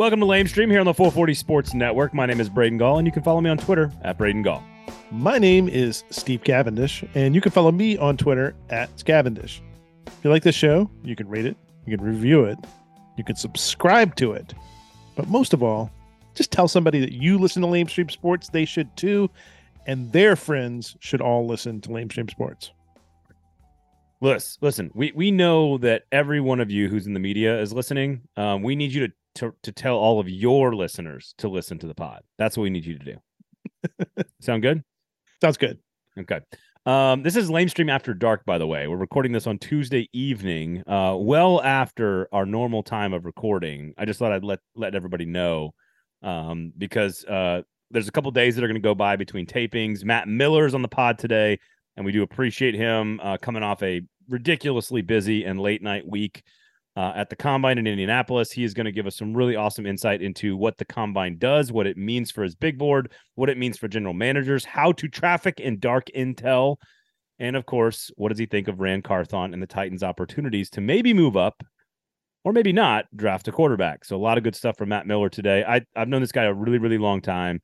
Welcome to Lamestream here on the 440 Sports Network. My name is Braden Gall, and you can follow me on Twitter at Braden Gall. My name is Steve Cavendish, and you can follow me on Twitter at Cavendish. If you like this show, you can rate it, you can review it, you can subscribe to it. But most of all, just tell somebody that you listen to Lamestream Sports, they should too, and their friends should all listen to Lamestream Sports. Listen, listen. We we know that every one of you who's in the media is listening. Um, we need you to, to to tell all of your listeners to listen to the pod. That's what we need you to do. Sound good? Sounds good. Okay. Um, this is Lamestream After Dark, by the way. We're recording this on Tuesday evening, uh, well after our normal time of recording. I just thought I'd let let everybody know um, because uh, there's a couple days that are going to go by between tapings. Matt Miller's on the pod today, and we do appreciate him uh, coming off a ridiculously busy and late night week uh, at the combine in Indianapolis. He is going to give us some really awesome insight into what the combine does, what it means for his big board, what it means for general managers, how to traffic in dark intel, and of course, what does he think of Ran Carthon and the Titans' opportunities to maybe move up or maybe not draft a quarterback. So a lot of good stuff from Matt Miller today. I, I've known this guy a really, really long time.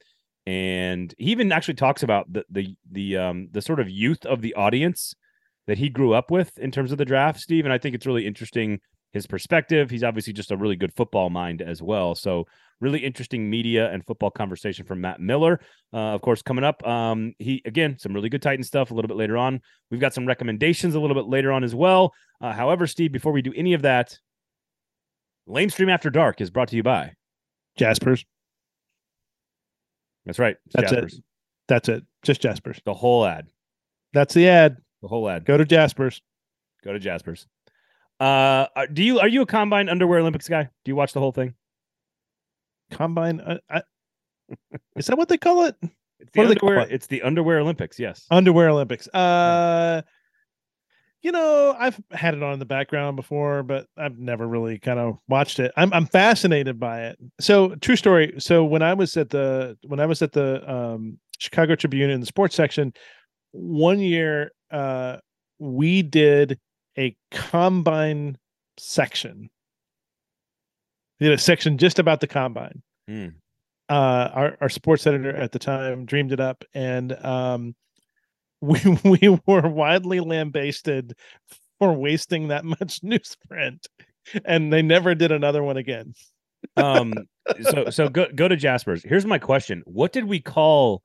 And he even actually talks about the the the um the sort of youth of the audience that he grew up with in terms of the draft, Steve. And I think it's really interesting his perspective. He's obviously just a really good football mind as well. So really interesting media and football conversation from Matt Miller. Uh, of course, coming up, um, he again some really good Titan stuff a little bit later on. We've got some recommendations a little bit later on as well. Uh, however, Steve, before we do any of that, Lamestream After Dark is brought to you by Jaspers. That's right. That's Jaspers. it. That's it. Just Jaspers. The whole ad. That's the ad. The whole ad. Go to Jaspers. Go to Jaspers. Uh, do you are you a combine underwear Olympics guy? Do you watch the whole thing? Combine. Uh, I, is that what they call it? It's the What underwear. it? It's the underwear Olympics. Yes. Underwear Olympics. Uh, you know, I've had it on in the background before, but I've never really kind of watched it. I'm I'm fascinated by it. So, true story. So, when I was at the when I was at the um, Chicago Tribune in the sports section, one year uh, we did a combine section. We did a section just about the combine Hmm. uh our, our sports editor at the time dreamed it up and um we we were widely lambasted for wasting that much newsprint and they never did another one again Um. so so go go to Jaspers. Here's my question: What did we call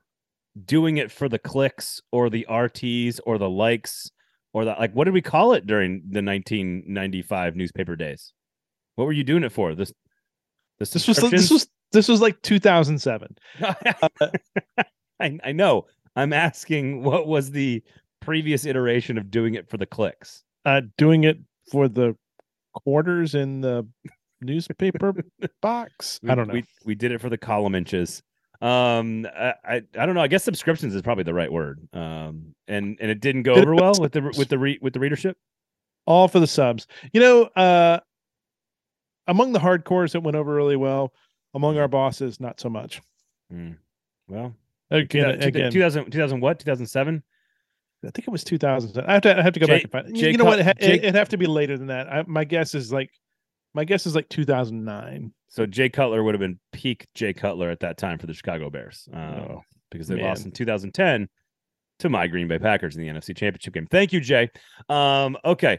doing it for the clicks or the RTs or the likes or the like? What did we call it during the 1995 newspaper days? What were you doing it for? This this this was this was this was like 2007 I, I know. I'm asking what was the previous iteration of doing it for the clicks? uh doing it for the quarters in the newspaper box i don't know We we did it for the column inches. Um, I, I I don't know. I guess subscriptions is probably the right word. Um, and and it didn't go over well with the with the re, with the readership. all for the subs. You know, uh among the hardcores it went over really well. Among our bosses, not so much. Hmm. Well, Again, two- again, 2000, 2000 what? 2007? I think it was 2000. I have to I have to go Jay- back and find. Jay you know what? It, ha- Jay- it, it'd have to be later than that. I, my guess is like, my guess is like 2009. So Jay Cutler would have been peak Jay Cutler at that time for the Chicago Bears. Um, Oh, because they lost in 2010 to my Green Bay Packers in the NFC Championship game. Thank you, Jay. Um, okay.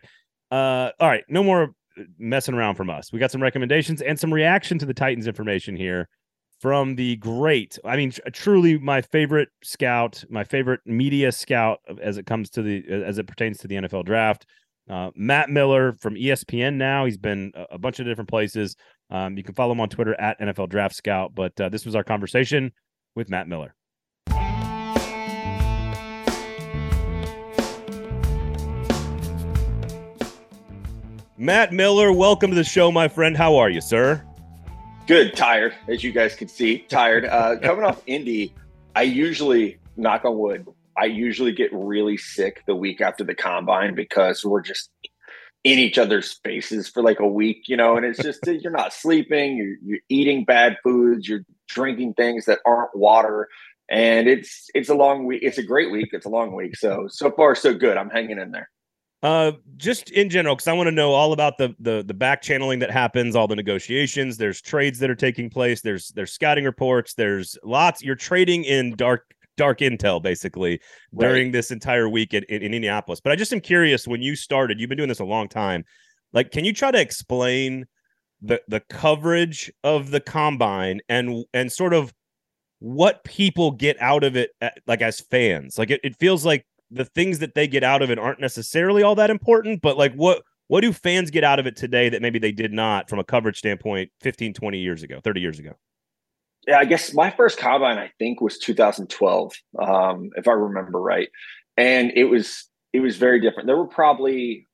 Uh, all right. No more messing around from us. We got some recommendations and some reaction to the Titans information here from the great, I mean, truly my favorite scout, my favorite media scout as it comes to the, as it pertains to the NFL draft. Uh, Matt Miller from ESPN now. He's been a bunch of different places. Um, you can follow him on Twitter at NFL Draft Scout. But uh, this was our conversation with Matt Miller. Matt Miller, welcome to the show, my friend. How are you, sir? Good, tired, as you guys can see. Tired. Uh, coming off Indy, I usually, knock on wood, I usually get really sick the week after the combine because we're just in each other's spaces for like a week, you know, and it's just you're not sleeping, you're, you're eating bad foods, you're drinking things that aren't water. And it's it's a long week. It's a great week. It's a long week. So so far so good. I'm hanging in there. Uh, just in general, because I want to know all about the the the back channeling that happens, all the negotiations. There's trades that are taking place. There's there's scouting reports. There's lots. You're trading in dark dark intel basically right. during this entire week in, in, in Indianapolis. But I just am curious when you started. You've been doing this a long time. Like, can you try to explain the the coverage of the combine and and sort of what people get out of it, at, like as fans? Like, it, it feels like the things that they get out of it aren't necessarily all that important, but like what what do fans get out of it today that maybe they did not from a coverage standpoint 15, 20 years ago, 30 years ago? Yeah, I guess my first combine I think was 2012, um, if I remember right. And it was it was very different. There were probably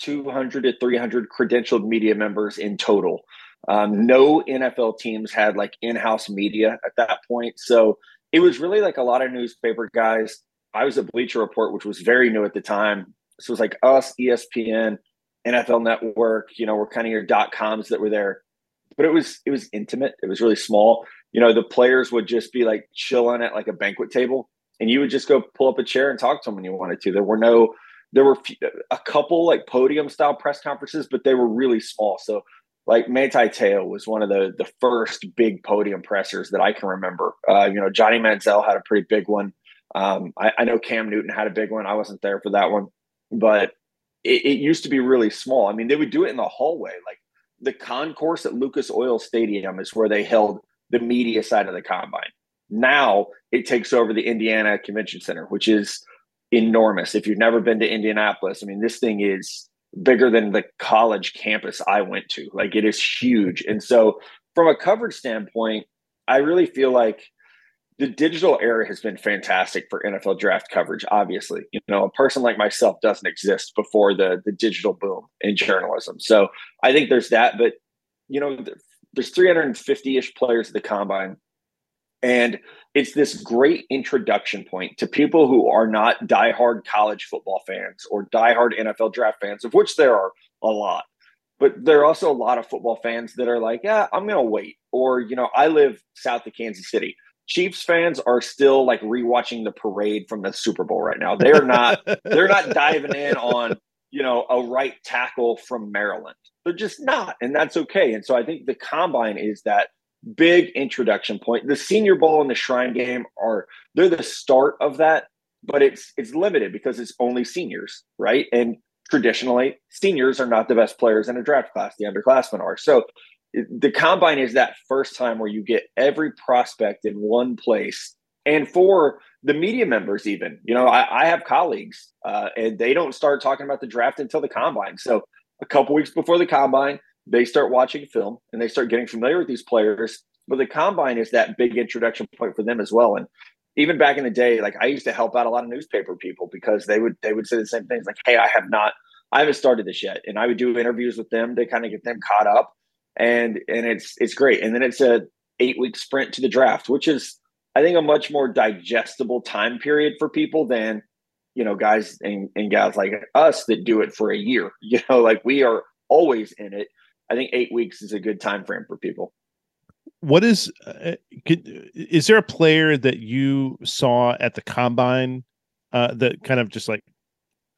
200 to 300 credentialed media members in total. Um, no NFL teams had like in-house media at that point. So it was really like a lot of newspaper guys I was a Bleacher Report, which was very new at the time. So it was like us, ESPN, NFL Network. You know, we're kind of your dot coms that were there, but it was it was intimate. It was really small. You know, the players would just be like chilling at like a banquet table, and you would just go pull up a chair and talk to them when you wanted to. There were no, there were a couple like podium style press conferences, but they were really small. So like Manti Te'o was one of the the first big podium pressers that I can remember. Uh, you know, Johnny Manziel had a pretty big one. Um, I, I, know Cam Newton had a big one. I wasn't there for that one, but it, it, used to be really small. I mean, they would do it in the hallway. Like the concourse at Lucas Oil Stadium is where they held the media side of the combine. Now it takes over the Indiana Convention Center, which is enormous. If you've never been to Indianapolis, I mean, this thing is bigger than the college campus I went to. Like it is huge. And so, from a coverage standpoint, I really feel like the digital era has been fantastic for NFL draft coverage. Obviously, you know, a person like myself doesn't exist before the the digital boom in journalism. So I think there's that. But you know, there's 350 ish players at the combine, and it's this great introduction point to people who are not diehard college football fans or diehard NFL draft fans, of which there are a lot. But there are also a lot of football fans that are like, yeah, I'm going to wait. Or, you know, I live south of Kansas City. Chiefs fans are still like rewatching the parade from the Super Bowl right now. They're not they're not diving in on, you know, a right tackle from Maryland. They're just not, and that's okay. And so I think the combine is that big introduction point. The Senior Bowl and the Shrine Game are they're the start of that, but it's it's limited because it's only seniors, right? And traditionally, seniors are not the best players in a draft class. The underclassmen are. So the combine is that first time where you get every prospect in one place and for the media members even you know i, I have colleagues uh, and they don't start talking about the draft until the combine so a couple weeks before the combine they start watching film and they start getting familiar with these players. But the combine is that big introduction point for them as well. And even back in the day like i used to help out a lot of newspaper people because they would they would say the same things like hey i have not i haven't started this yet. And i would do interviews with them to kind of get them caught up. And and it's it's great. And then it's a eight week sprint to the draft, which is I think a much more digestible time period for people than you know guys and, and gals like us that do it for a year. You know, like we are always in it. I think eight weeks is a good time frame for people. What is uh, could, is there a player that you saw at the combine uh, that kind of just like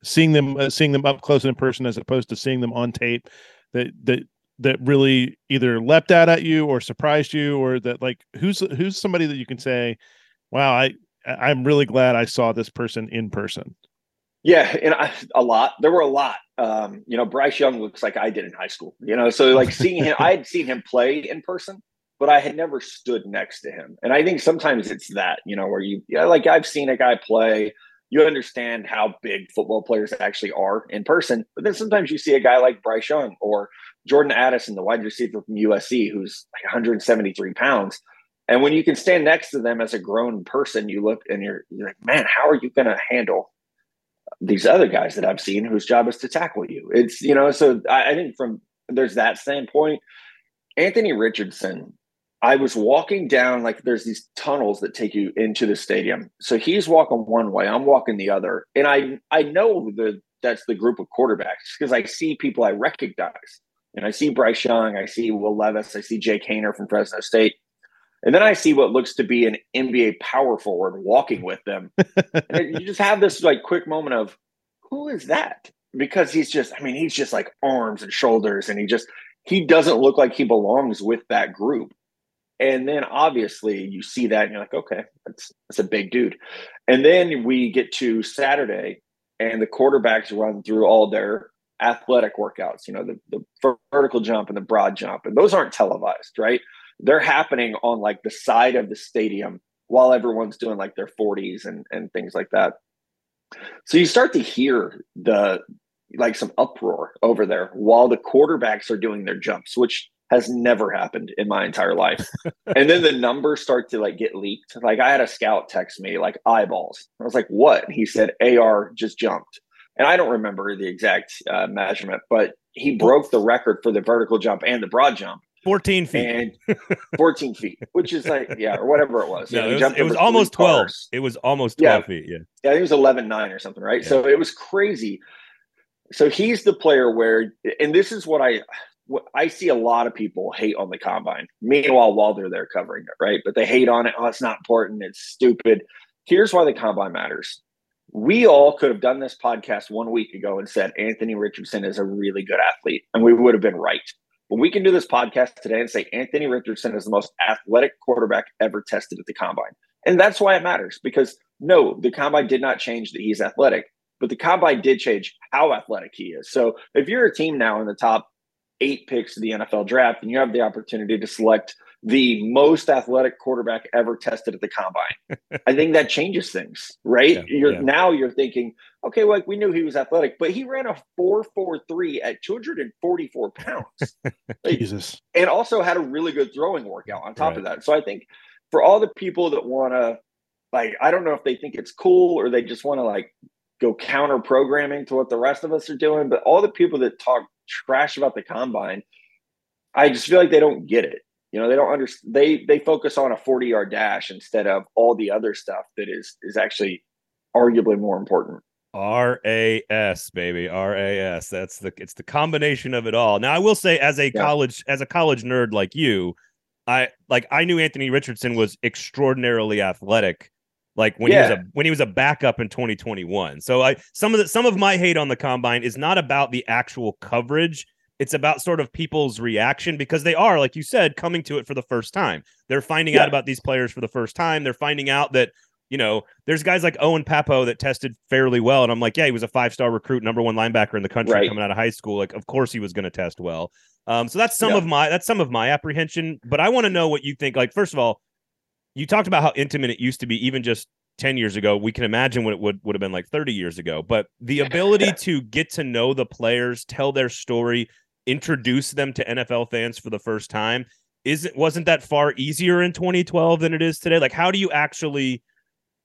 seeing them uh, seeing them up close and in person as opposed to seeing them on tape that that that really either leapt out at you or surprised you or that like who's who's somebody that you can say wow i i'm really glad i saw this person in person yeah and I, a lot there were a lot um you know bryce young looks like i did in high school you know so like seeing him i had seen him play in person but i had never stood next to him and i think sometimes it's that you know where you yeah, like i've seen a guy play you understand how big football players actually are in person. But then sometimes you see a guy like Bryce Young or Jordan Addison, the wide receiver from USC, who's like 173 pounds. And when you can stand next to them as a grown person, you look and you're, you're like, man, how are you going to handle these other guys that I've seen whose job is to tackle you? It's, you know, so I, I think from there's that standpoint. Anthony Richardson I was walking down like there's these tunnels that take you into the stadium. So he's walking one way, I'm walking the other, and I I know the that's the group of quarterbacks because I see people I recognize, and I see Bryce Young, I see Will Levis, I see Jake Haener from Fresno State, and then I see what looks to be an NBA power forward walking with them, and you just have this like quick moment of who is that? because he's just, I mean, he's just like arms and shoulders, and he just he doesn't look like he belongs with that group. And then obviously you see that and you're like, okay, that's that's a big dude. And then we get to Saturday and the quarterbacks run through all their athletic workouts, you know, the, the vertical jump and the broad jump. And those aren't televised, right? They're happening on like the side of the stadium while everyone's doing like their 40s and, and things like that. So you start to hear the like some uproar over there while the quarterbacks are doing their jumps, which has never happened in my entire life. and then the numbers start to like get leaked. Like I had a scout text me like eyeballs. I was like, "What?" And he said, "AR just jumped." And I don't remember the exact uh, measurement, but he broke the record for the vertical jump and the broad jump. 14 feet. And 14 feet, which is like, yeah, or whatever it was. No, it was, it was almost 12. Cars. It was almost 12 yeah. feet. Yeah. Yeah, I think it was 11, 9 or something, right? Yeah. So it was crazy. So he's the player where, and this is what I, what I see a lot of people hate on the combine. Meanwhile, while they're there covering it, right? But they hate on it. Oh, it's not important. It's stupid. Here's why the combine matters. We all could have done this podcast one week ago and said Anthony Richardson is a really good athlete, and we would have been right. But we can do this podcast today and say Anthony Richardson is the most athletic quarterback ever tested at the combine. And that's why it matters because no, the combine did not change that he's athletic, but the combine did change how athletic he is. So if you're a team now in the top eight picks of the NFL draft and you have the opportunity to select the most athletic quarterback ever tested at the combine. I think that changes things, right? Yeah, you're yeah. now you're thinking, okay, well, like we knew he was athletic, but he ran a 443 at 244 pounds. Jesus. And also had a really good throwing workout on top right. of that. So I think for all the people that want to like I don't know if they think it's cool or they just want to like go counter programming to what the rest of us are doing, but all the people that talk trash about the combine, I just feel like they don't get it. You know, they don't understand. They they focus on a forty yard dash instead of all the other stuff that is is actually arguably more important. RAS baby RAS that's the it's the combination of it all. Now I will say as a yeah. college as a college nerd like you I like I knew Anthony Richardson was extraordinarily athletic like when yeah. he was a when he was a backup in 2021. So I some of the some of my hate on the combine is not about the actual coverage. It's about sort of people's reaction because they are, like you said, coming to it for the first time. They're finding yeah. out about these players for the first time. They're finding out that you know, there's guys like Owen Pappoe that tested fairly well. And I'm like, yeah, he was a five star recruit, number one linebacker in the country right. coming out of high school. Like, of course he was going to test well. Um, so that's some yeah. of my that's some of my apprehension. But I want to know what you think. Like, first of all, you talked about how intimate it used to be even just 10 years ago we can imagine what it would would have been like 30 years ago but the ability to get to know the players tell their story introduce them to NFL fans for the first time isn't wasn't that far easier in 2012 than it is today? Like how do you actually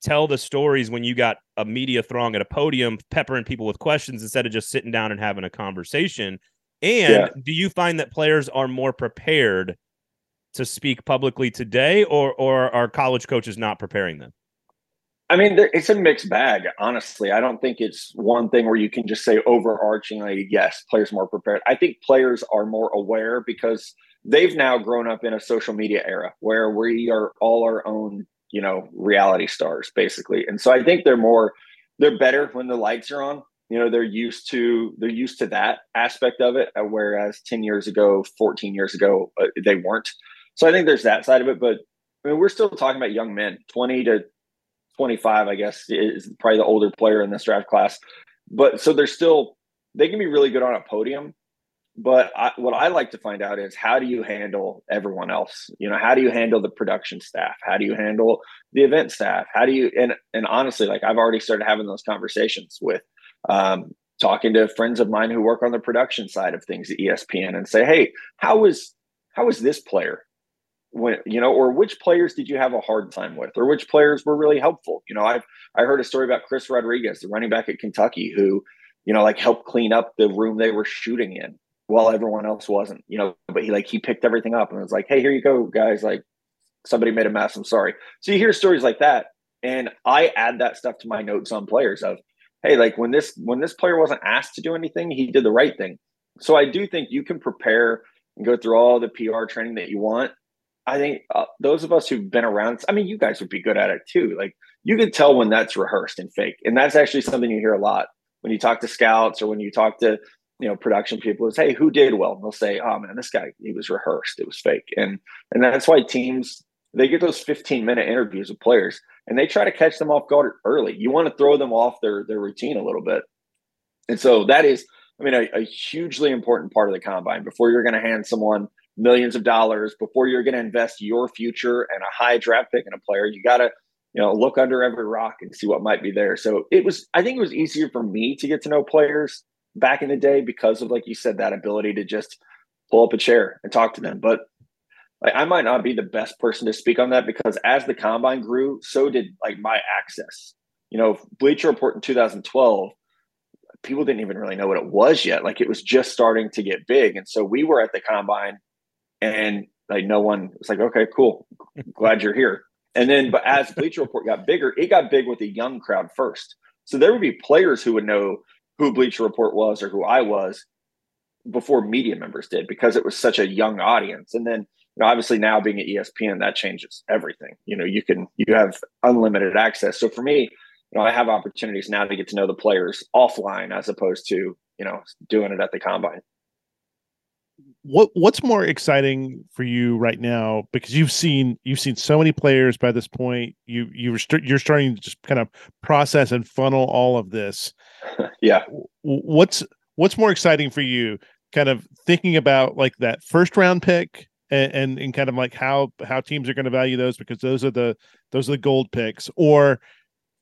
tell the stories when you got a media throng at a podium peppering people with questions instead of just sitting down and having a conversation? And yeah. do you find that players are more prepared to speak publicly today or or are college coaches not preparing them I mean, it's a mixed bag, honestly. I don't think it's one thing where you can just say overarchingly, yes, players more prepared. I think players are more aware because they've now grown up in a social media era where we are all our own, you know, reality stars, basically. And so I think they're more, they're better when the lights are on. You know, they're used to they're used to that aspect of it, uh, whereas ten years ago, fourteen years ago, uh, they weren't. So I think there's that side of it, but I mean, we're still talking about young men, 20 to 25, I guess, is probably the older player in this draft class. But so they're still, they can be really good on a podium. But I, what I like to find out is how do you handle everyone else? You know, how do you handle the production staff? How do you handle the event staff? How do you, and, and honestly, like I've already started having those conversations with, um, talking to friends of mine who work on the production side of things at ESPN and say, Hey, how was, how was this player when you know or which players did you have a hard time with or which players were really helpful? You know i've i heard a story about chris rodriguez the running back at kentucky who you know like helped clean up the room they were shooting in while everyone else wasn't you know but he like he picked everything up and was like hey here you go guys like somebody made a mess i'm sorry. So you hear stories like that and i add that stuff to my notes on players of hey like when this when this player wasn't asked to do anything he did the right thing. So i do think you can prepare and go through all the pr training that you want I think uh, those of us who've been around, I mean, you guys would be good at it too. Like you can tell when that's rehearsed and fake. And that's actually something you hear a lot. When you talk to scouts or when you talk to you know production people is hey who did well? And they'll say oh man this guy he was rehearsed. It was fake. And and that's why teams they get those 15 minute interviews with players and they try to catch them off guard early. You want to throw them off their their routine a little bit. And so that is i mean a, a hugely important part of the combine. Before you're going to hand someone millions of dollars before you're going to invest your future and a high draft pick in a player. You got to you know look under every rock and see what might be there. So it was i think it was easier for me to get to know players back in the day because of like you said that ability to just pull up a chair and talk to them. But like, i might not be the best person to speak on that because as the combine grew so did like my access. You know bleacher report in 2012 people didn't even really know what it was yet. Like it was just starting to get big. And so we were at the combine and like no one was like okay cool glad you're here and then but as bleacher report got bigger it got big with a young crowd first so there would be players who would know who Bleacher Report was or who I was before media members did because it was such a young audience. And then, you know, obviously now being at ESPN, that changes everything. You know, you can you have unlimited access. So for me, you know, I have opportunities now to get to know the players offline as opposed to, you know, doing it at the combine. What what's more exciting for you right now? Because you've seen you've seen so many players by this point. You you you're starting to just kind of process and funnel all of this yeah. What's what's more exciting for you? Kind of thinking about like that first round pick and, and, and kind of like how how teams are going to value those because those are the those are the gold picks or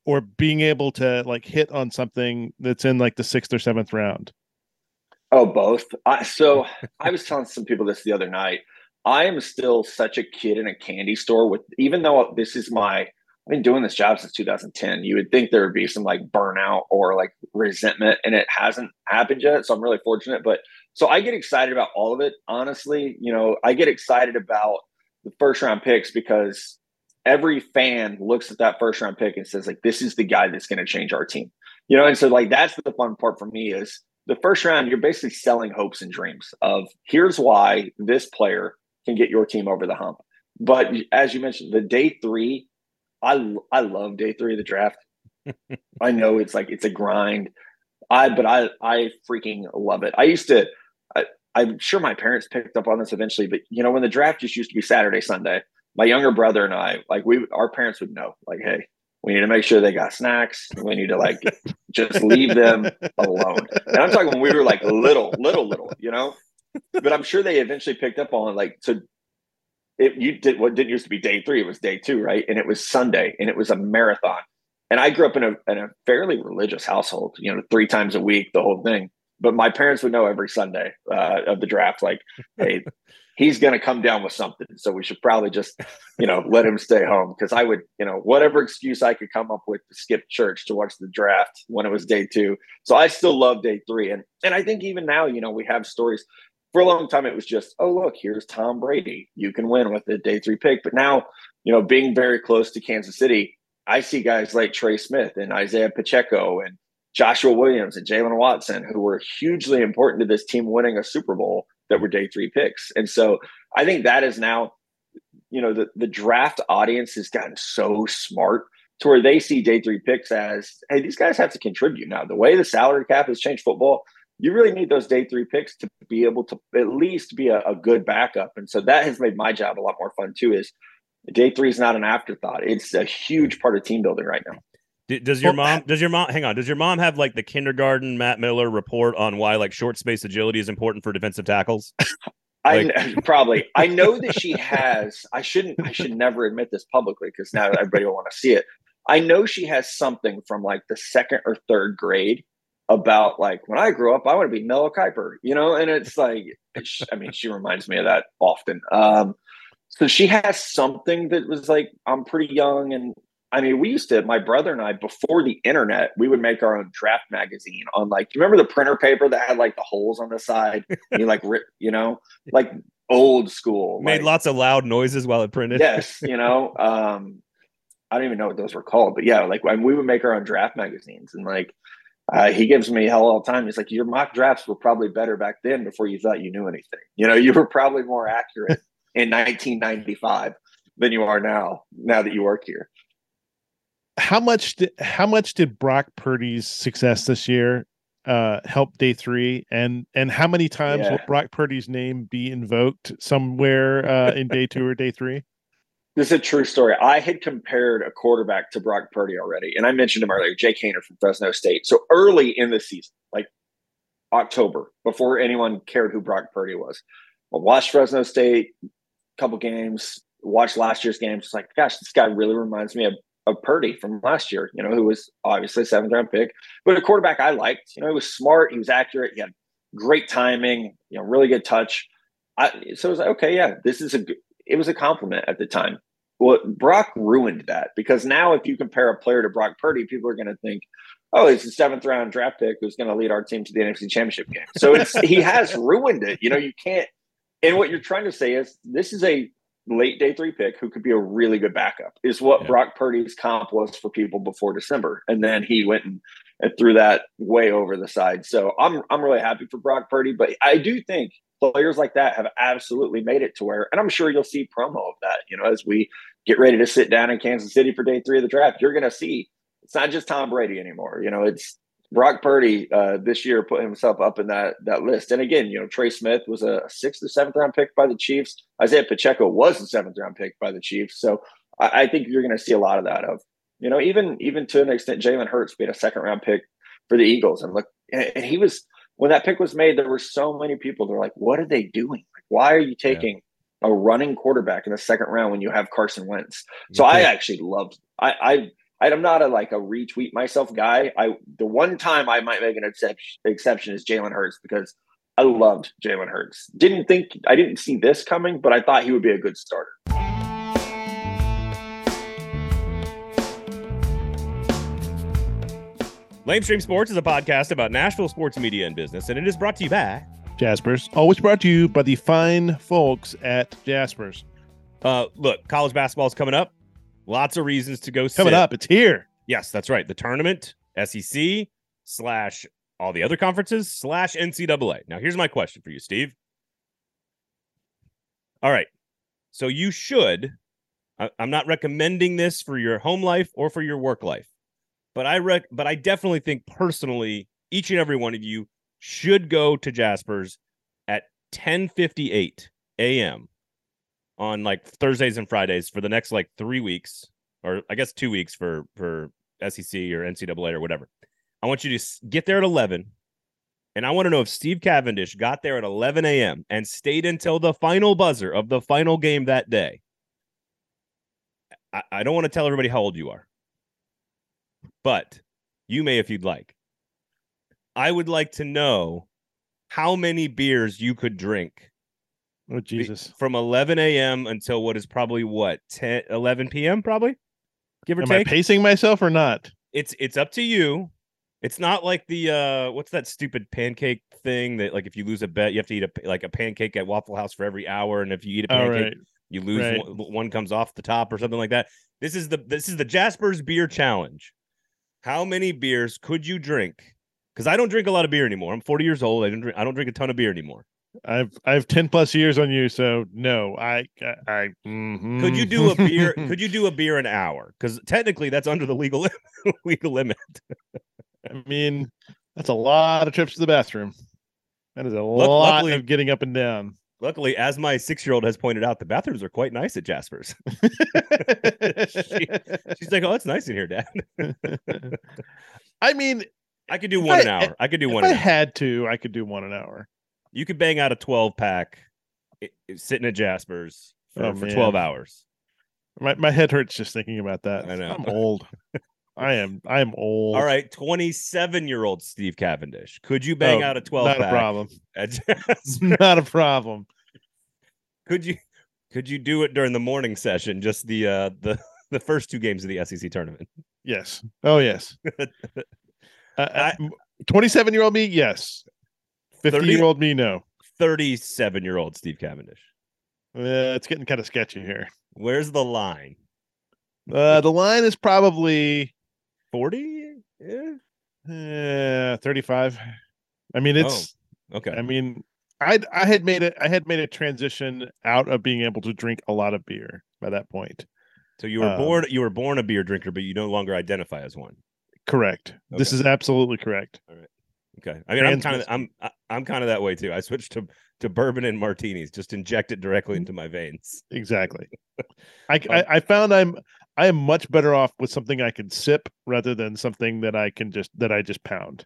or being able to like hit on something that's in like the sixth or seventh round. Oh, both. I, so I was telling some people this the other night. I am still such a kid in a candy store with, even though this is my I've been doing this job since 2010. You would think there would be some like burnout or like resentment, and it hasn't happened yet. So I'm really fortunate. But so I get excited about all of it. Honestly, you know, I get excited about the first round picks because every fan looks at that first round pick and says like, this is the guy that's going to change our team. You know, and so like that's the fun part for me is the first round. You're basically selling hopes and dreams of here's why this player can get your team over the hump. But as you mentioned, the day three I I love day three of the draft. I know it's like it's a grind. I but I I freaking love it. I used to. I, I'm sure my parents picked up on this eventually, but you know when the draft just used to be Saturday Sunday. My younger brother and I, like we, our parents would know, like, hey, we need to make sure they got snacks. We need to like just leave them alone. And I'm talking when we were like little, little, little, you know. But I'm sure they eventually picked up on like so it you did what didn't used to be day three, it was day two, right? And it was Sunday and it was a marathon. And I grew up in a in a fairly religious household, you know, three times a week, the whole thing. But my parents would know every Sunday uh, of the draft, like, hey, he's going to come down with something. So we should probably just, you know, let him stay home. Cause I would, you know, whatever excuse I could come up with to skip church to watch the draft when it was day two. So I still love day three. And, and I think even now, you know, we have stories for a long time it was just oh look here's tom brady you can win with the day three pick but now you know being very close to kansas city i see guys like trey smith and isaiah pacheco and joshua williams and Jaylen watson who were hugely important to this team winning a super bowl that were day three picks and so i think that is now you know the, the draft audience has gotten so smart to where they see day three picks as hey these guys have to contribute now the way the salary cap has changed football you really need those day three picks to be able to at least be a, a, good backup. And so that has made my job a lot more fun too. Is day three is not an afterthought; it's a huge part of team building right now. Does your mom? Does your mom? Hang on. Does your mom have like the kindergarten Matt Miller report on why like short space agility is important for defensive tackles? Like, I probably I know that she has. I shouldn't. I should never admit this publicly because now everybody will want to see it. I know she has something from like the second or third grade about like when I grew up, I want to be Noah Kiper, you know, and it's like, it's, I mean, she reminds me of that often. Um, so she has something that was like, I'm pretty young. And I mean, we used to, my brother and I, before the internet, we would make our own draft magazine on like, you remember the printer paper that had like the holes on the side? you like, you know, like old school. Made like, lots of loud noises while it printed. yes. You know, um, I don't even know what those were called, but yeah, like when we would make our own draft magazines and like, uh, he gives me hell all the time. He's like, your mock drafts were probably better back then before you thought you knew anything. You know, you were probably more accurate in 1995 than you are now. Now that you work here. How much did how much did Brock Purdy's success this year uh help day three and and how many times Yeah. will Brock Purdy's name be invoked somewhere uh in day two or day three? This is a true story. I had compared a quarterback to Brock Purdy already, and I mentioned him earlier, Jake Haener from Fresno State. So early in the season, like October, before anyone cared who Brock Purdy was, I watched Fresno State, a couple games, watched last year's games. It's like, gosh, this guy really reminds me of, of Purdy from last year, you know, who was obviously a seventh round pick, but a quarterback I liked. You know, he was smart, he was accurate, he had great timing, you know, really good touch. I, so it was like, okay, yeah, this is a good, it was a compliment at the time. Well, Brock ruined that because now if you compare a player to Brock Purdy, people are going to think, oh, he's a seventh round draft pick who's going to lead our team to the NFC Championship game. So it's he has ruined it. You know, you can't. And what you're trying to say is this is a late day three pick who could be a really good backup. Is what Yeah. Brock Purdy's comp was for people before December, and then he went and, and threw that way over the side. So I'm I'm really happy for Brock Purdy, but I do think players like that have absolutely made it to where, and I'm sure you'll see promo of that. You know, as we get ready to sit down in Kansas City for day three of the draft, you're going to see it's not just Tom Brady anymore. You know, it's Brock Purdy uh, this year put himself up in that that list. And again, you know, Trey Smith was a sixth or seventh round pick by the Chiefs. Isaiah Pacheco was a seventh round pick by the Chiefs. So I, I think you're going to see a lot of that. Of you know, even even to an extent, Jalen Hurts being a second round pick for the Eagles, and look, and, he was when that pick was made. There were so many people. They're like, "What are they doing? Like, why are you taking?" A running quarterback in the second round when you have Carson Wentz. So I actually loved. I, I I'm not a like a retweet myself guy. I the one time I might make an exception, exception is Jalen Hurts because I loved Jalen Hurts. Didn't think I didn't see this coming, but I thought he would be a good starter. Lamestream Sports is a podcast about Nashville sports media and business, and it is brought to you by. Jaspers, always brought to you by the fine folks at Jaspers. Uh, look, college basketball is coming up. Lots of reasons to go. Coming sit. up, it's here. Yes, that's right. The tournament, SEC slash all the other conferences slash NCAA. Now, here's my question for you, Steve. All right. So you should. I, I'm not recommending this for your home life or for your work life, but I rec. But I definitely think personally, each and every one of you should go to Jasper's at 10:58 a.m. on like Thursdays and Fridays for the next like three weeks, or I guess two weeks for for SEC or NCAA or whatever. I want you to get there at 11. And I want to know if Steve Cavendish got there at 11 a.m. and stayed until the final buzzer of the final game that day. I, I don't want to tell everybody how old you are, but you may if you'd like. I would like to know how many beers you could drink Oh Jesus! from 11 a.m. until what is probably what 10 11 p.m. probably give or Am I pacing myself or not? it's it's up to you it's not like the uh what's that stupid pancake thing that like if you lose a bet you have to eat a like a pancake at waffle house for every hour and if you eat a pancake right. you lose right. one, one comes off the top or something like that this is the this is the jasper's beer challenge how many beers could you drink because i don't drink a lot of beer anymore i'm 40 years old i don't drink i don't drink a ton of beer anymore I've I've ten plus years on you, so no, I I. I mhm. could you do a beer could you do a beer an hour because technically that's under the legal legal limit I mean, that's a lot of trips to the bathroom. That is a Luck- lot luckily- of getting up and down. Luckily, as my six year old has pointed out, the bathrooms are quite nice at Jasper's. She's like, "Oh, it's nice in here, Dad." I mean, I could do one I- an hour. I could do if one. I An hour. had to, I could do one an hour. You could bang out a twelve pack i- i- sitting at Jasper's for, Oh, for twelve hours. My my head hurts just thinking about that. I know. I'm old. I am. I am old. All right, twenty-seven year old Steve Cavendish. Could you bang Oh, out a twelve Not a problem. Not a problem. could you could you do it during the morning session? Just the uh the the first two games of the SEC tournament. Yes. Oh yes. I- Twenty-seven year old me, yes. Fifty year old me, no. Thirty-seven year old Steve Cavendish. Uh, it's getting kind of sketchy here. Where's the line? Uh, the line is probably Forty? Yeah. uh, thirty-five. I mean, it's. Okay. I mean, I I had made it. I had made a transition out of being able to drink a lot of beer by that point. So you were Um, born you were born a beer drinker, but you no longer identify as one. Correct. This is absolutely correct. Okay. I mean, I'm kind of I'm I'm kind of that way too. I switched to to bourbon and martinis, just inject it directly Mm. into my veins. Exactly. I, I I found I'm I am much better off with something I can sip rather than something that I can just that I just pound.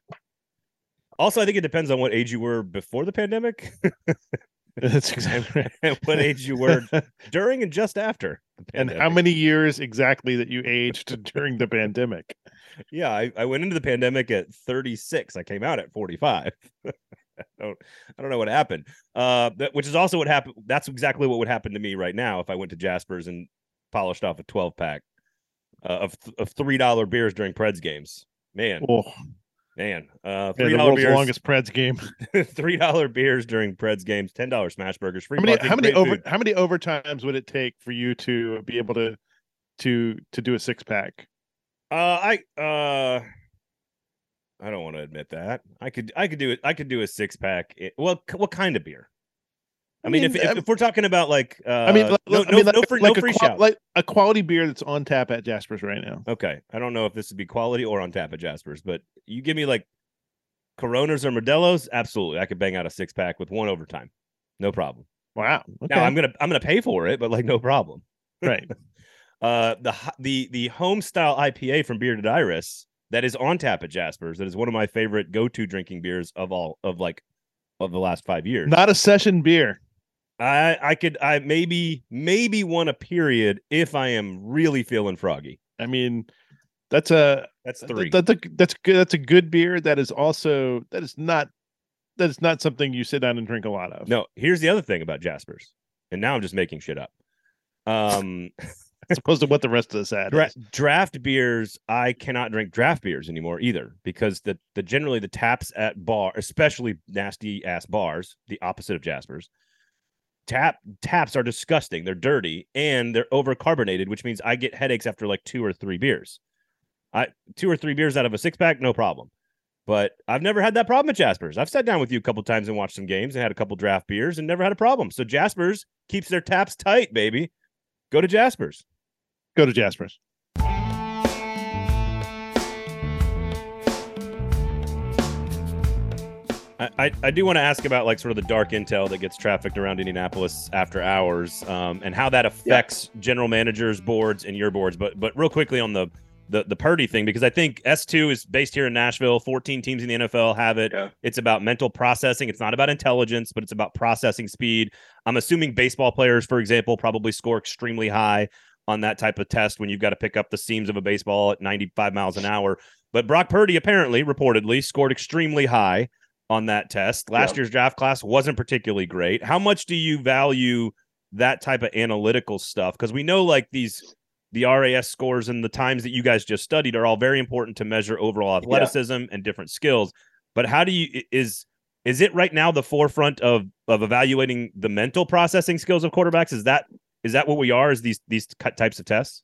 Also, I think it depends on what age you were before the pandemic That's exactly right. what age you were during and just after. And how many years exactly that you aged during the pandemic. Yeah, I, I went into the pandemic at 36. I came out at 45. I don't I don't know what happened. Uh, that, which is also what happened. That's exactly what would happen to me right now if I went to Jasper's and polished off a 12 pack uh, of of three dollar beers during Preds games. Man, Oh, man, uh, yeah, three the dollar beers, longest Preds game. three dollar beers during Preds games, ten dollar smash burgers, free How many parking, how many over food. how many overtimes would it take for you to be able to to to do a six pack? Uh, I uh, I don't want to admit that. I could I could do it. I could do a six pack. i- Well, c- what kind of beer? I, I mean, if, if um, we're talking about like, uh, I mean, like, no, I no, mean, no like, free, like no free a, shout. like a quality beer that's on tap at Jasper's right now. Okay, I don't know if this would be quality or on tap at Jasper's, but you give me like Coronas or Modelo's, absolutely, I could bang out a six pack with one overtime, no problem. Wow. Okay. Now I'm gonna I'm gonna pay for it, but like no problem. right. Uh, the the the home style IPA from Bearded Iris that is on tap at Jasper's. That is one of my favorite go to drinking beers of all of like of the last five years. Not a session beer. I I could I maybe maybe one a period if I am really feeling froggy. I mean, that's a That's th- three. That's a that's good. That's a good beer. That is also that is not that is not something you sit down and drink a lot of. no, here's the other thing about Jasper's, and now I'm just making shit up. Um, as opposed to what the rest of us had. dra- draft beers, I cannot drink draft beers anymore either because the the generally the taps at bar, especially nasty ass bars, the opposite of Jasper's. Tap taps are disgusting. They're dirty and they're overcarbonated, which means I get headaches after like two or three beers. I two or three beers out of a six pack, no problem. But I've never had that problem at Jasper's. I've sat down with you a couple times and watched some games and had a couple draft beers and never had a problem. So Jasper's keeps their taps tight, baby. Go to Jasper's. Go to Jasper's. I, I, do want to ask about like sort of the dark intel that gets trafficked around Indianapolis after hours, um, and how that affects general managers, boards, and your boards. But but real quickly on the the the Purdy thing because I think S two is based here in Nashville. Fourteen teams in the NFL have it. Yeah. It's about mental processing. It's not about intelligence, but it's about processing speed. I'm assuming baseball players, for example, probably score extremely high on that type of test when you've got to pick up the seams of a baseball at 95 miles an hour. But Brock Purdy apparently, reportedly, scored extremely high on that test. Last Yep. year's draft class wasn't particularly great. How much do you value that type of analytical stuff? Because we know like these the RAS scores and the times that you guys just studied are all very important to measure overall athleticism and different skills. But how do you is is it right now the forefront of of evaluating the mental processing skills of quarterbacks? Is that is that what we are? Is these these cut types of tests?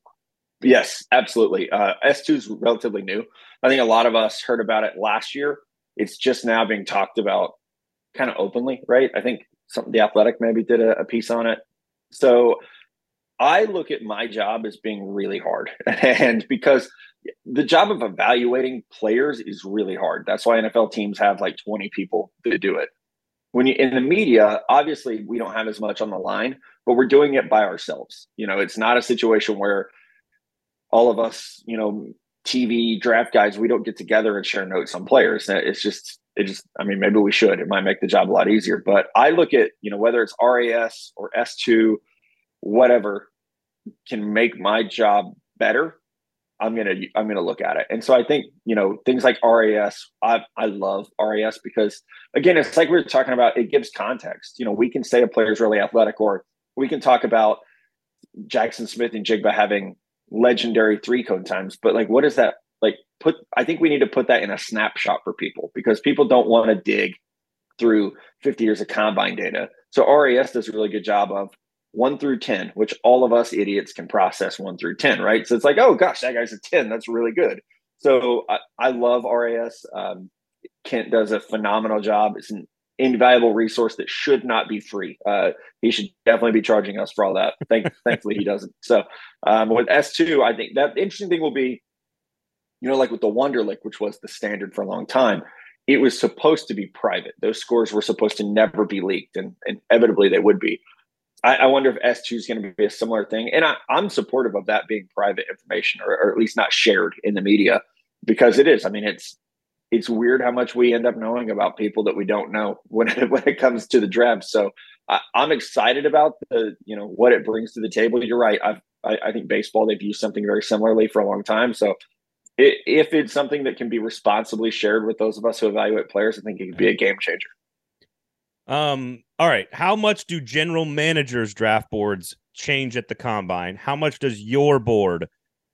Yes, absolutely. Uh, S2 is relatively new. I think a lot of us heard about it last year. It's just now being talked about kind of openly, right? I think some the athletic maybe did a, a piece on it. So I look at my job as being really hard. And because the job of evaluating players is really hard. That's why NFL teams have like 20 people to do it. When you in the media, obviously we don't have as much on the line, but we're doing it by ourselves. You know, it's not a situation where all of us, you know, TV draft guys, we don't get together and share notes on players. It's just, it just, I mean, maybe we should. It might make the job a lot easier. But I look at, you know, whether it's RAS or S2, whatever can make my job better. I'm gonna I'm gonna look at it, and so I think you know things like RAS. I I love RAS because again, it's like we were talking about. It gives context. You know, we can say a player's really athletic, or we can talk about Jaxon Smith-Njigba having legendary three cone times. But like, what is that like? Put I think we need to put that in a snapshot for people because people don't want to dig through 50 years of combine data. So RAS does a really good job of one through 10, which all of us idiots can process one through 10, right? So it's like, oh gosh, that guy's a 10. That's really good. So I, I love RAS. Um, Kent does a phenomenal job. It's an invaluable resource that should not be free. Uh, he should definitely be charging us for all that. Thank, thankfully, he doesn't. So um, with S2, I think that the interesting thing will be, you know, like with the Wonderlic, which was the standard for a long time, it was supposed to be private. Those scores were supposed to never be leaked, and, and inevitably they would be. I, I wonder if S2 is going to be a similar thing. And I, am supportive of that being private information or, or at least not shared in the media because it is. I mean, it's it's weird how much we end up knowing about people that we don't know when it, when it comes to the draft. So I, am excited about the you know what it brings to the table. You're right. I've, I, I think baseball they've used something very similarly for a long time. So it, if it's something that can be responsibly shared with those of us who evaluate players, I think it could be a game changer. Um. All right. How much do general managers' draft boards change at the combine? How much does your board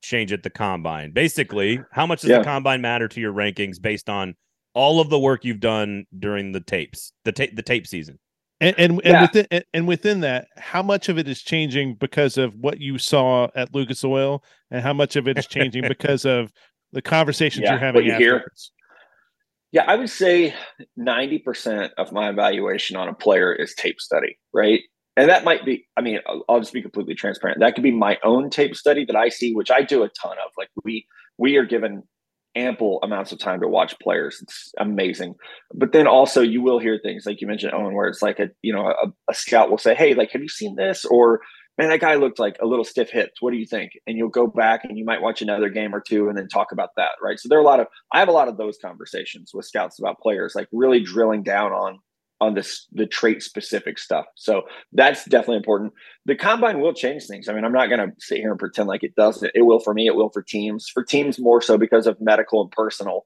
change at the combine? Basically, how much does yeah. the combine matter to your rankings based on all of the work you've done during the tapes, the tape, the tape season? And and, yeah. and within and within that, how much of it is changing because of what you saw at Lucas Oil, and how much of it is changing because of the conversations yeah, you're having you afterwards? Yeah, I would say 90% of my evaluation on a player is tape study, right? And that might be, I mean, I'll just be completely transparent. That could be my own tape study that I see, which I do a ton of. Like we we are given ample amounts of time to watch players. It's amazing. But then also you will hear things like you mentioned, Owen, where it's like a, you know, a, a scout will say, Hey, like, have you seen this? Or man, that guy looked like a little stiff hipped. What do you think? And you'll go back and you might watch another game or two and then talk about that. Right. So there are a lot of, I have a lot of those conversations with scouts about players, like really drilling down on, on this, the trait specific stuff. So that's definitely important. The combine will change things. I mean, I'm not going to sit here and pretend like it doesn't. It will for me. It will for teams. For teams more so because of medical and personal.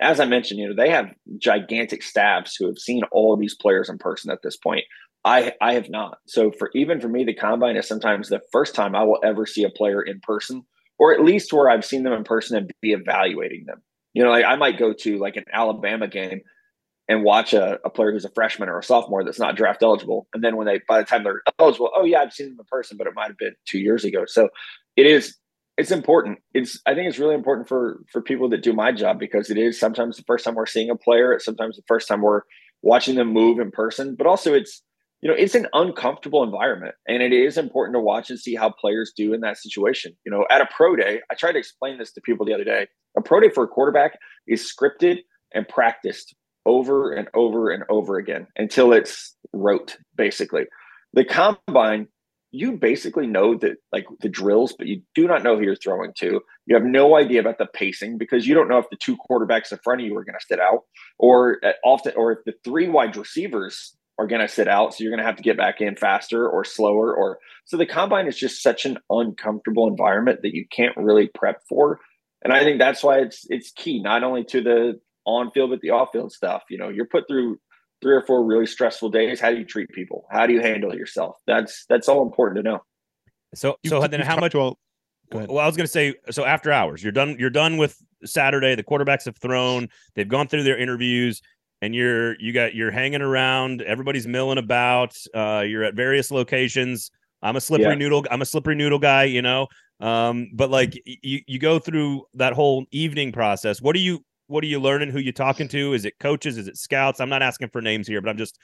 As I mentioned, you know, they have gigantic staffs who have seen all of these players in person at this point. I I have not. So for even for me, the combine is sometimes the first time I will ever see a player in person, or at least where I've seen them in person and be evaluating them. You know, like I might go to like an Alabama game and watch a, a player who's a freshman or a sophomore that's not draft eligible. And then when they by the time they're eligible, oh yeah, I've seen them in person, but it might have been two years ago. So it is it's important. It's I think it's really important for for people that do my job because it is sometimes the first time we're seeing a player, it's sometimes the first time we're watching them move in person, but also it's you know, it's an uncomfortable environment and it is important to watch and see how players do in that situation. You know, at a pro day, I tried to explain this to people the other day. A pro day for a quarterback is scripted and practiced over and over and over again until it's rote, basically. The combine, you basically know that like the drills, but you do not know who you're throwing to. You have no idea about the pacing because you don't know if the two quarterbacks in front of you are going to sit out, or uh, often, or if the three wide receivers are going to sit out. So you're going to have to get back in faster or slower. Or so the combine is just such an uncomfortable environment that you can't really prep for. And I think that's why it's it's key not only to the on field but the off field stuff. You know, you're put through three or four really stressful days. How do you treat people? How do you handle yourself? That's that's all important to know. So so you, then how much? Well, well, I was going to say so after hours, you're done. You're done with Saturday. The quarterbacks have thrown. They've gone through their interviews and you're you got you're hanging around everybody's milling about uh you're at various locations i'm a slippery yeah. noodle i'm a slippery noodle guy you know um but like you you go through that whole evening process what are you what are you learning who you talking to is it coaches is it scouts i'm not asking for names here but i'm just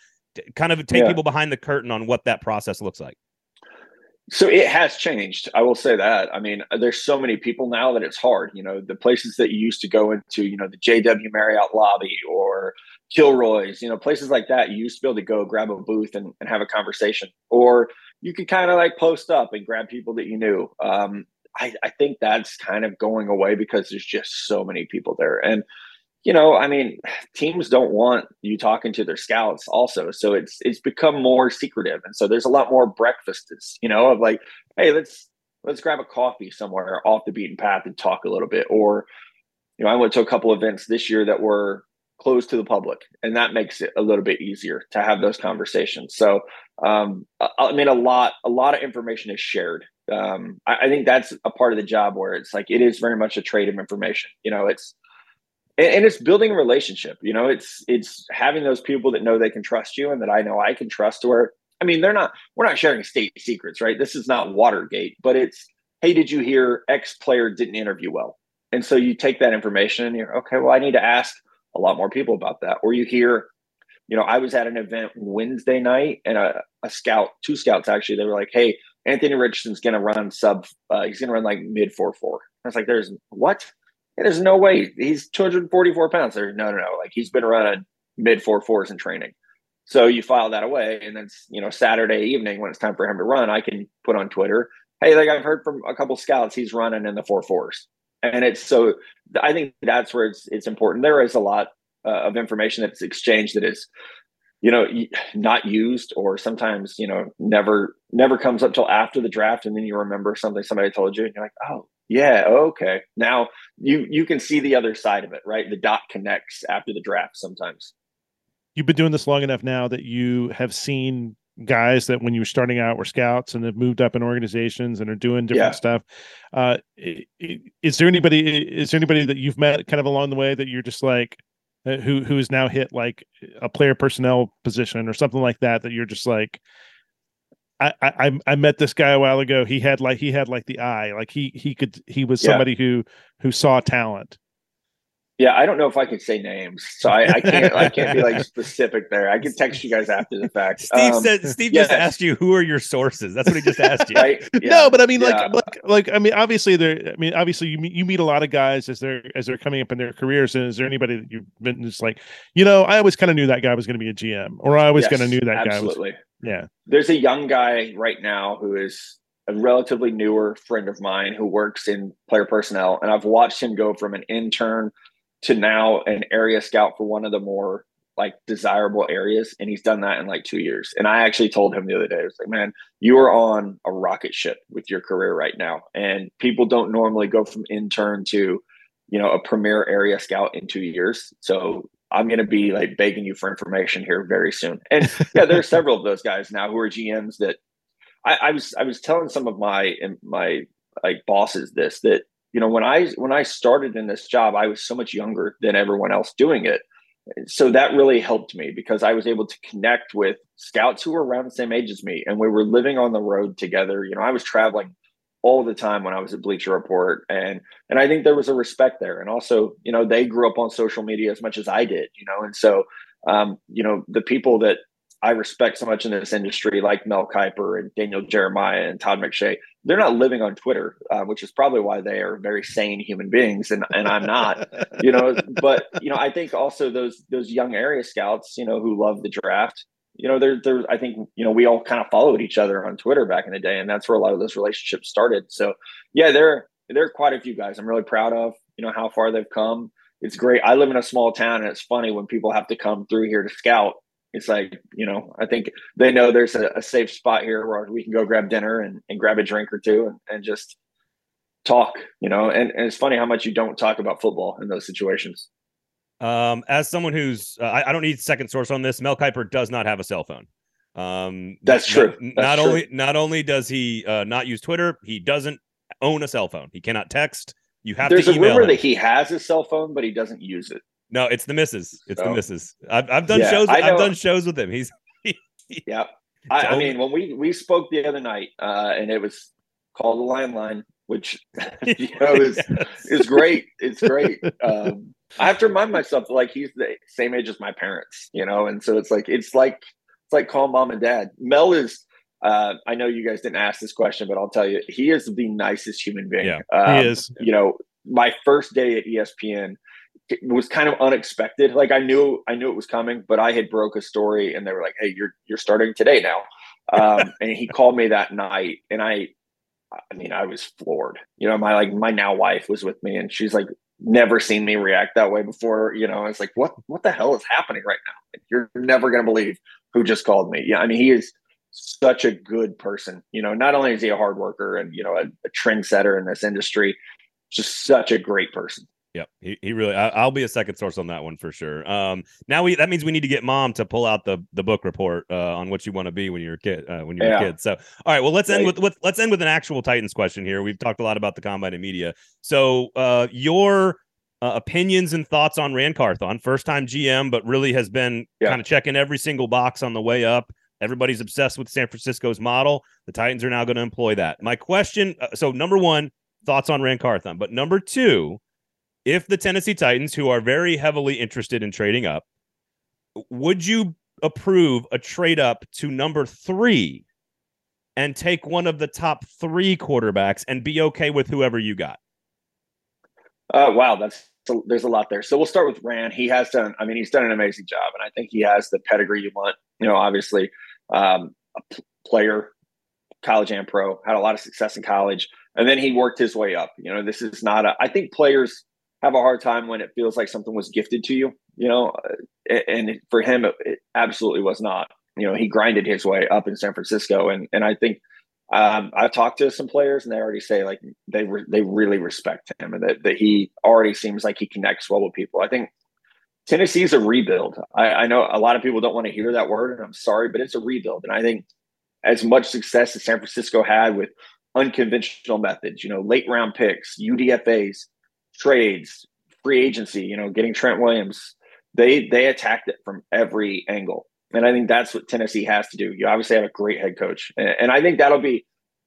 kind of take yeah. people behind the curtain on what that process looks like so it has changed. I will say that. I mean, there's so many people now that it's hard. You know, the places that you used to go into, you know, the JW Marriott lobby or Kilroy's, you know, places like that. You used to be able to go grab a booth and, and have a conversation, or you could kind of like post up and grab people that you knew. Um, I, I think that's kind of going away because there's just so many people there. And you know, I mean, teams don't want you talking to their scouts also. So it's it's become more secretive. And so there's a lot more breakfasts, you know, of like, hey, let's let's grab a coffee somewhere off the beaten path and talk a little bit. Or, you know, I went to a couple events this year that were closed to the public, and that makes it a little bit easier to have those conversations. So um I mean a lot a lot of information is shared. Um I, I think that's a part of the job where it's like it is very much a trade of information. You know, it's and, and, it's building a relationship you know it's it's having those people that know they can trust you and that i know i can trust where i mean they're not we're not sharing state secrets right this is not watergate but it's hey did you hear x player didn't interview well and so you take that information and you're okay well i need to ask a lot more people about that or you hear you know i was at an event wednesday night and a, a scout two scouts actually they were like hey anthony richardson's going to run sub uh, he's going to run like mid 4 4 i was like there's what And there's no way he's 244 pounds. There's no, no, no. Like he's been running mid four fours in training. So you file that away, and then you know Saturday evening when it's time for him to run, I can put on Twitter, "Hey, like I've heard from a couple scouts, he's running in the four fours. And it's so I think that's where it's it's important. There is a lot uh, of information that's exchanged that is you know not used or sometimes you know never never comes up till after the draft and then you remember something somebody told you and you're like oh yeah okay. Now you you can see the other side of it right? The dot connects after the draft sometimes. You've been doing this long enough now that you have seen guys that when you were starting out were scouts and have moved up in organizations and are doing different yeah. stuff. Uh is there anybody is there anybody that you've met kind of along the way that you're just like Uh, who who has now hit like a player personnel position or something like that that you're just like I, I I met this guy a while ago. He had like he had like the eye, like he he could he was somebody yeah. who who saw talent. Yeah, I don't know if I could say names, so I, I can't. I can't be like specific there. I can text you guys after the fact. Steve um, said. Steve yes. just asked you who are your sources. That's what he just asked you. right? yeah. No, but I mean, like, yeah. like, like, I mean, obviously, there. I mean, obviously, you meet you meet a lot of guys as they're as they're coming up in their careers. And is there anybody that you've been just like, you know, I always kind of knew that guy was going to be a GM, or I always yes, kind of knew that absolutely. guy was. Yeah. There's a young guy right now who is a relatively newer friend of mine who works in player personnel, and I've watched him go from an intern to now an area scout for one of the more like desirable areas and he's done that in like two years. And i actually told him the other day i was like man you are on a rocket ship with your career right now. And people don't normally go from intern to you know a premier area scout in two years. So i'm going to be like begging you for information here very soon. And yeah there are several of those guys now who are gms that I, I was i was telling some of my my like bosses this that you know when i when i started in this job i was so much younger than everyone else doing it. So that really helped me because i was able to connect with scouts who were around the same age as me and we were living on the road together. You know i was traveling all the time when i was at bleacher report and and i think there was a respect there. And also you know they grew up on social media as much as i did you know and so um, you know the people that I respect so much in this industry, like Mel Kiper and Daniel Jeremiah and Todd McShay, they're not living on Twitter, uh, which is probably why they are very sane human beings, and and I'm not, you know. But you know, I think also those those young area scouts, you know, who love the draft, you know, there there I think you know we all kind of followed each other on Twitter back in the day, and that's where a lot of those relationships started. So yeah, there there are quite a few guys I'm really proud of. You know how far they've come. It's great. I live in a small town, and it's funny when people have to come through here to scout it's like you know i think they know there's a, a, safe spot here where we can go grab dinner and, and grab a drink or two and, and just talk you know? And, and, it's funny how much you don't talk about football in those situations. Um as someone who's uh, I, I, don't need second source on this. Mel kiper does not have a cell phone. Um that's true. not, that's not true. only not only does he uh, not use twitter he doesn't own a cell phone. He cannot text. You have there's to a rumor him. that he has a cell phone but he doesn't use it no, it's the misses. It's so, the misses. I've I've done yeah, shows. I've done shows with him. He's yeah. I, I, mean, when we we spoke the other night, uh, and it was called the landline, which you know is yes. is great. It's great. Um, I have to remind myself that like he's the same age as my parents, you know, and so it's like it's like it's like calling mom and dad. Mel is. Uh, I know you guys didn't ask this question, but I'll tell you, he is the nicest human being. Yeah, um, he is. You know, my first day at ESPN, was kind of unexpected. Like I knew I knew it was coming, but I had broke a story and they were like, "Hey, you're you're starting today now." Um, and he called me that night and I I mean, I was floored. You know, my like my now wife was with me and she's like never seen me react that way before, you know. It's like, "What what the hell is happening right now?" Like, you're never going to believe who just called me. Yeah, I mean, he is such a good person. You know, not only is he a hard worker and, you know, a, a trendsetter in this industry, just such a great person. Yep, he, he really. I, will be a second source on that one for sure. Um, now we that means we need to get mom to pull out the the book report uh, on what you want to be when you're a kid. Uh, when you're yeah. a kid. So, all right. Well, let's end with, with let's end with an actual Titans question here. We've talked a lot about the combine and media. So, uh, your uh, opinions and thoughts on Ran Carthon, first time GM, but really has been yeah. kind of checking every single box on the way up. Everybody's obsessed with San Francisco's model. The Titans are now going to employ that. My question. Uh, so, number one, thoughts on Ran Carthon, but number two if the Tennessee Titans, who are very heavily interested in trading up, would you approve a trade up to number three and take one of the top three quarterbacks and be okay with whoever you got? Uh, wow, that's there's a lot there. So we'll start with Ran. He has done. I mean, he's done an amazing job, and I think he has the pedigree you want. You know, obviously, um, a p- player, college and pro, had a lot of success in college, and then he worked his way up. You know, this is not a. I think players have a hard time when it feels like something was gifted to you. You know, and for him, it, it absolutely was not. You know, he grinded his way up in San Francisco, and and I think um, I've talked to some players, and they already say like they re- they really respect him, and that, that he already seems like he connects well with people. I think Tennessee's a rebuild. I, I know a lot of people don't want to hear that word, and I'm sorry, but it's a rebuild. And I think as much success as San Francisco had with unconventional methods, you know, late round picks, UDFA's, trades, free agency, you know, getting Trent Williams, they they attacked it from every angle. And I think that's what Tennessee has to do. You obviously have a great head coach, and I think that'll be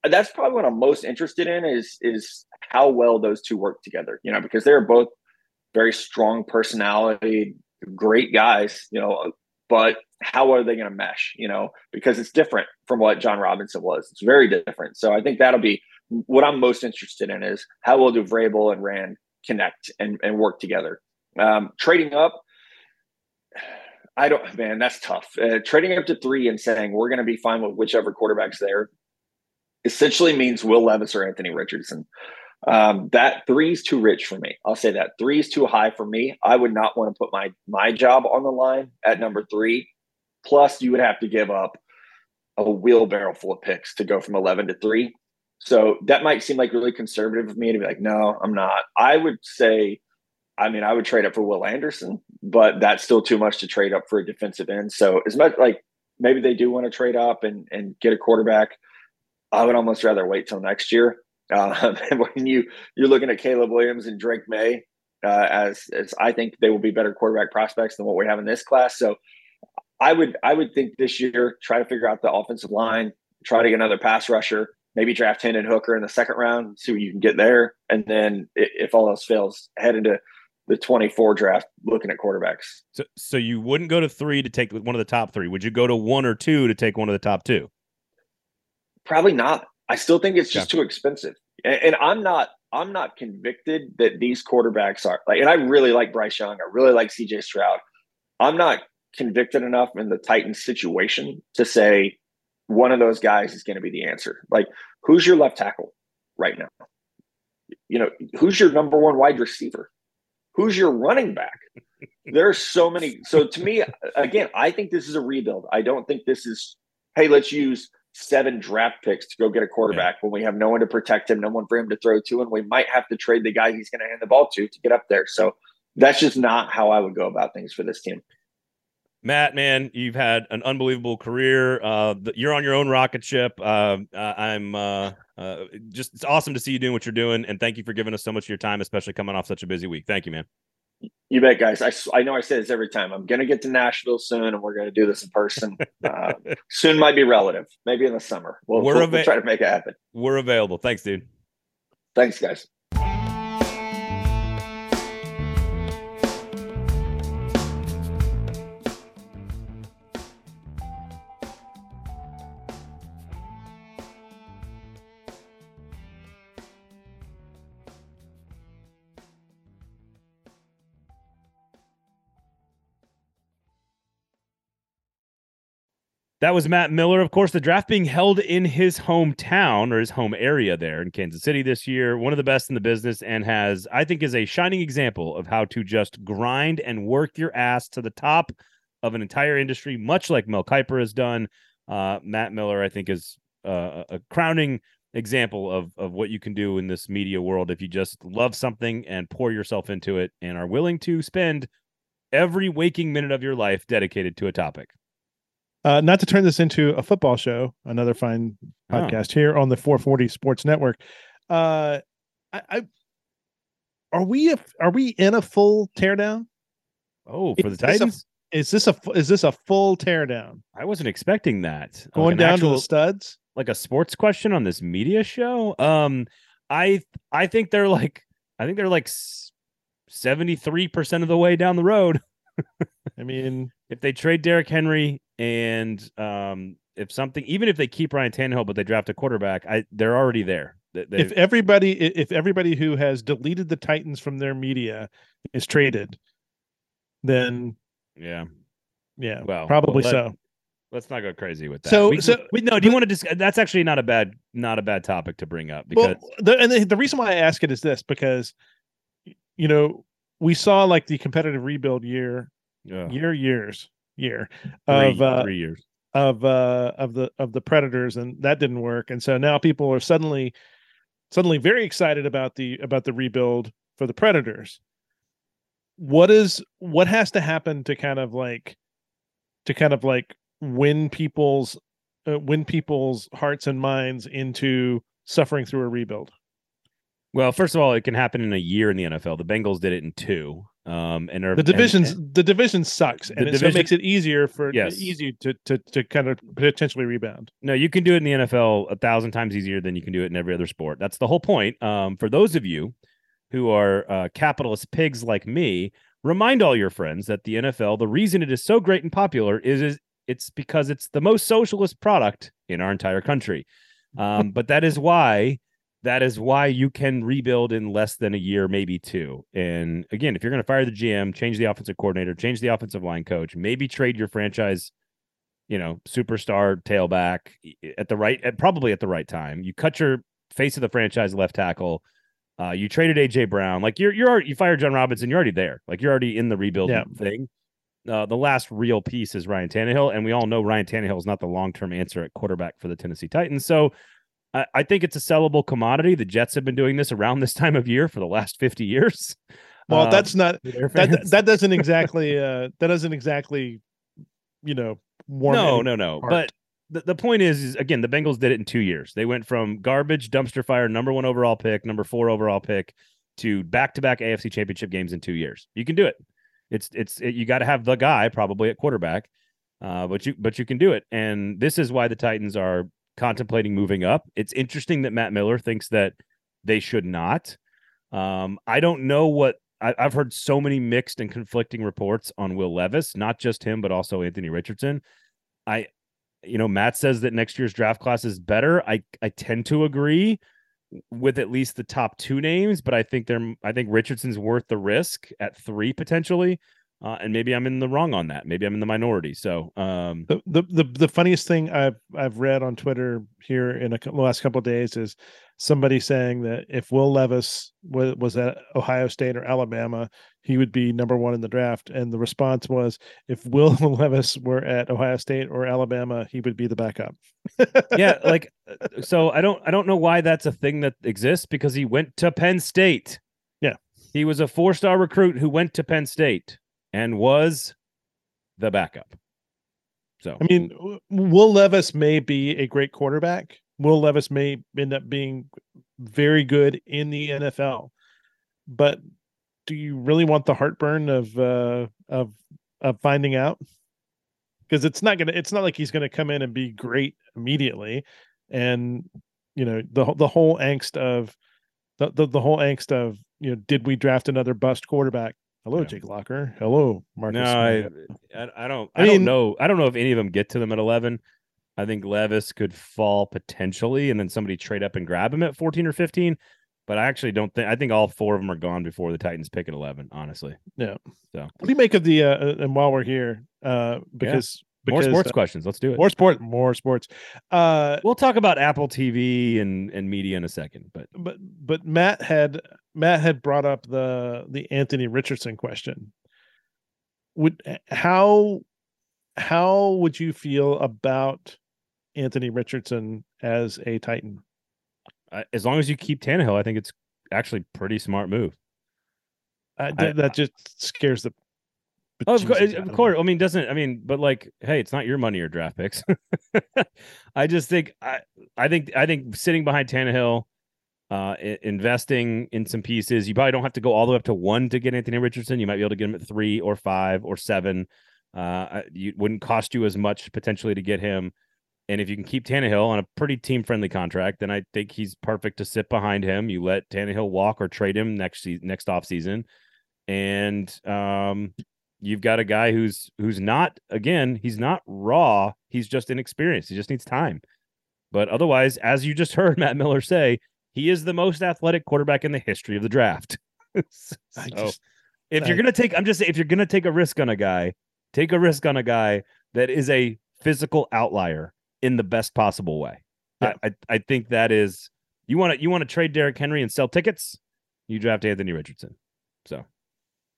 that's probably what I'm most interested in is is how well those two work together. You know, because they're both very strong personality, great guys. You know, but how are they going to mesh? You know, because it's different from what Jon Robinson was. It's very different. So I think that'll be what I'm most interested in is how will do Vrabel and Ran connect and, and work together. Um, trading up, I don't, man, that's tough. Uh, trading up to three and saying we're going to be fine with whichever quarterback's there essentially means Will Levis or Anthony Richardson. Um, that three is too rich for me. I'll say that three is too high for me. I would not want to put my my job on the line at number three. Plus, you would have to give up a wheelbarrow full of picks to go from eleven to three. So that might seem like really conservative of me to be like, no, I'm not. I would say I mean, I would trade up for Will Anderson, but that's still too much to trade up for a defensive end. So as much like maybe they do want to trade up and and get a quarterback, I would almost rather wait till next year. Um, when you you're looking at Caleb Williams and Drake Maye uh, as as I think they will be better quarterback prospects than what we have in this class. So I would I would think this year try to figure out the offensive line, try to get another pass rusher, maybe draft Hendon Hooker in the second round, see what you can get there, and then if all else fails, head into the 24 draft looking at quarterbacks. So, so you wouldn't go to three to take one of the top three. Would you go to one or two to take one of the top two? Probably not. I still think it's just yeah. too expensive. And, and, I'm not, I'm not convicted that these quarterbacks are like, and I really like Bryce Young. I really like CJ Stroud. I'm not convicted enough in the Titans situation to say one of those guys is going to be the answer. Like, who's your left tackle right now? You know, who's your number one wide receiver? who's your running back? There's so many. So to me, again, I think this is a rebuild. I don't think this is, hey, let's use seven draft picks to go get a quarterback yeah. when we have no one to protect him, no one for him to throw to, and we might have to trade the guy he's going to hand the ball to to get up there. So that's just not how I would go about things for this team. Matt, man, you've had an unbelievable career. Uh, you're on your own rocket ship. Uh, I'm uh, uh, just it's awesome to see you doing what you're doing, and thank you for giving us so much of your time, especially coming off such a busy week. Thank you, man. You bet, guys. I, I know I say this every time. I'm going to get to Nashville soon, and we're going to do this in person. Uh, soon might be relative, maybe in the summer. We'll, we're we'll, we'll try to make it happen. We're available. Thanks, dude. Thanks, guys. That was Matt Miller. Of course, the draft being held in his hometown or his home area there in Kansas City this year. One of the best in the business and has, I think, is a shining example of how to just grind and work your ass to the top of an entire industry, much like Mel Kiper has done. Uh, Matt Miller, I think, is uh, a crowning example of of what you can do in this media world if you just love something and pour yourself into it and are willing to spend every waking minute of your life dedicated to a topic. Uh, not to turn this into a football show, another fine oh. podcast oh. here on the 440 Sports Network. Uh, I, I are we a, are we in a full teardown? Oh, for is the Titans. A, is this a is this a full teardown? I wasn't expecting that. Going like down actual, to the studs, like a sports question on this media show. Um, I I think they're like I think they're like seventy three percent of the way down the road. I mean, if they trade Derrick Henry and um, if something, even if they keep Ryan Tannehill but they draft a quarterback, I they're already there. They, if everybody if everybody who has deleted the Titans from their media is traded, then yeah, yeah, Well, probably let- so. let's not go crazy with that. So- we, so- we, no, do you want to discuss? That's actually not a bad not a bad topic to bring up because Well, the, and the, the reason why I ask it is this because, you know, we saw like the competitive rebuild year, Ugh, year, years, year three, of uh, three years. of uh of the of the predators and that didn't work. And so now people are suddenly suddenly very excited about the about the rebuild for the predators. What is what has to happen to kind of like to kind of like win people's uh, win people's hearts and minds into suffering through a rebuild Well, first of all, it can happen in a year in the NFL. The Bengals did it in two. Um, and are, the divisions and- the division sucks and The it, so it division- makes it easier for Yes. easier to, to to kind of potentially rebound no, you can do it in the NFL a thousand times easier than you can do it in every other sport. That's the whole point. Um, for those of you who are uh, capitalist pigs like me, remind all your friends that the NFL, the reason it is so great and popular is, is it's because it's the most socialist product in our entire country. Um, but that is why that is why you can rebuild in less than a year, maybe two. And again, if you're going to fire the GM, change the offensive coordinator, change the offensive line coach, maybe trade your franchise, you know, superstar tailback at the right, at probably at the right time. You cut your face of the franchise left tackle. Uh, you traded AJ Brown. Like you're you're already, you fired Jon Robinson. You're already there. Like you're already in the rebuild Yeah. thing. Uh, the last real piece is Ryan Tannehill, and we all know Ryan Tannehill is not the long term answer at quarterback for the Tennessee Titans. So I, I think it's a sellable commodity. The Jets have been doing this around this time of year for the last 50 years. well Uh, that's not that that doesn't exactly uh that doesn't exactly you know warm no, no, no. heart. But the, the point is, is again, the Bengals did it in two years. They went from garbage, dumpster fire, number one overall pick, number four overall pick, to back to back AFC championship games in two years. You can do it. It's it's it, you got to have the guy probably at quarterback, uh, but you but you can do it. And this is why the Titans are contemplating moving up. It's interesting that Matt Miller thinks that they should not. Um, I don't know what I, I've heard so many mixed and conflicting reports on Will Levis, not just him, but also Anthony Richardson. I, you know, Matt says that next year's draft class is better. I I tend to agree with at least the top two names, but I think they're I think Richardson's worth the risk at three potentially. Uh, and maybe I'm in the wrong on that. Maybe I'm in the minority. So, um, the, the the the funniest thing I've I've read on Twitter here in a, the last couple of days is somebody saying that if Will Levis was, was at Ohio State or Alabama, he would be number one in the draft. And the response was, if Will Levis were at Ohio State or Alabama, he would be the backup. yeah, like uh, so I don't I don't know why that's a thing that exists because he went to Penn State. Yeah. He was a four-star recruit who went to Penn State and was the backup. So I mean, Will Levis may be a great quarterback. Will Levis may end up being very good in the NFL, but do you really want the heartburn of uh, of of finding out? Because it's not gonna. It's not like he's gonna come in and be great immediately, and you know the the whole angst of the the, the whole angst of you know did we draft another bust quarterback? Hello, Yeah. Jake Locker. Hello, Marcus. no, I, I I don't I I, mean- don't know. I don't know if any of them get to them at 11. I think Levis could fall potentially and then somebody trade up and grab him at 14 or 15, but I actually don't think I think all four of them are gone before the Titans pick at 11, honestly. Yeah. So, What do you make of the uh, uh, and while we're here, uh, because more sports uh, questions. Let's do it. more sport, more sports. Uh, We'll talk about Apple TV and and media in a second, but but but Matt had Matt had brought up the the Anthony Richardson question. Would how how would you feel about Anthony Richardson as a Titan? I, as long as you keep Tannehill, I think it's actually pretty smart move. Uh, I- th- that just scares the. Oh, of, course, of course. I mean, doesn't I mean, but like, hey, it's not your money or draft picks. I just think I, I think I think sitting behind Tannehill, uh, investing in some pieces. You probably don't have to go all the way up to one to get Anthony Richardson. You might be able to get him at three or five or seven. Uh, you wouldn't cost you as much potentially to get him. And if you can keep Tannehill on a pretty team friendly contract, then I think he's perfect to sit behind him. You let Tannehill walk or trade him next next off season, and um, you've got a guy who's who's not again he's not raw he's just inexperienced he just needs time but otherwise as you just heard matt miller say he is the most athletic quarterback in the history of the draft. so, just if I- you're gonna take, I'm just saying, if you're gonna take a risk on a guy, take a risk on a guy that is a physical outlier in the best possible way. Yeah. I, I, I think that is you want to you want to trade Derrick Henry and sell tickets. You draft Anthony Richardson. So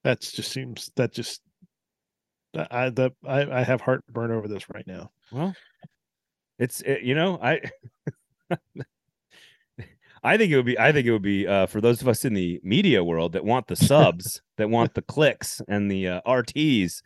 that's just seems that just I the I, I have heartburn over this right now. well, it's it, you know I. I think it would be. I think it would be uh, for those of us in the media world that want the subs, that want the clicks and the uh, RTs.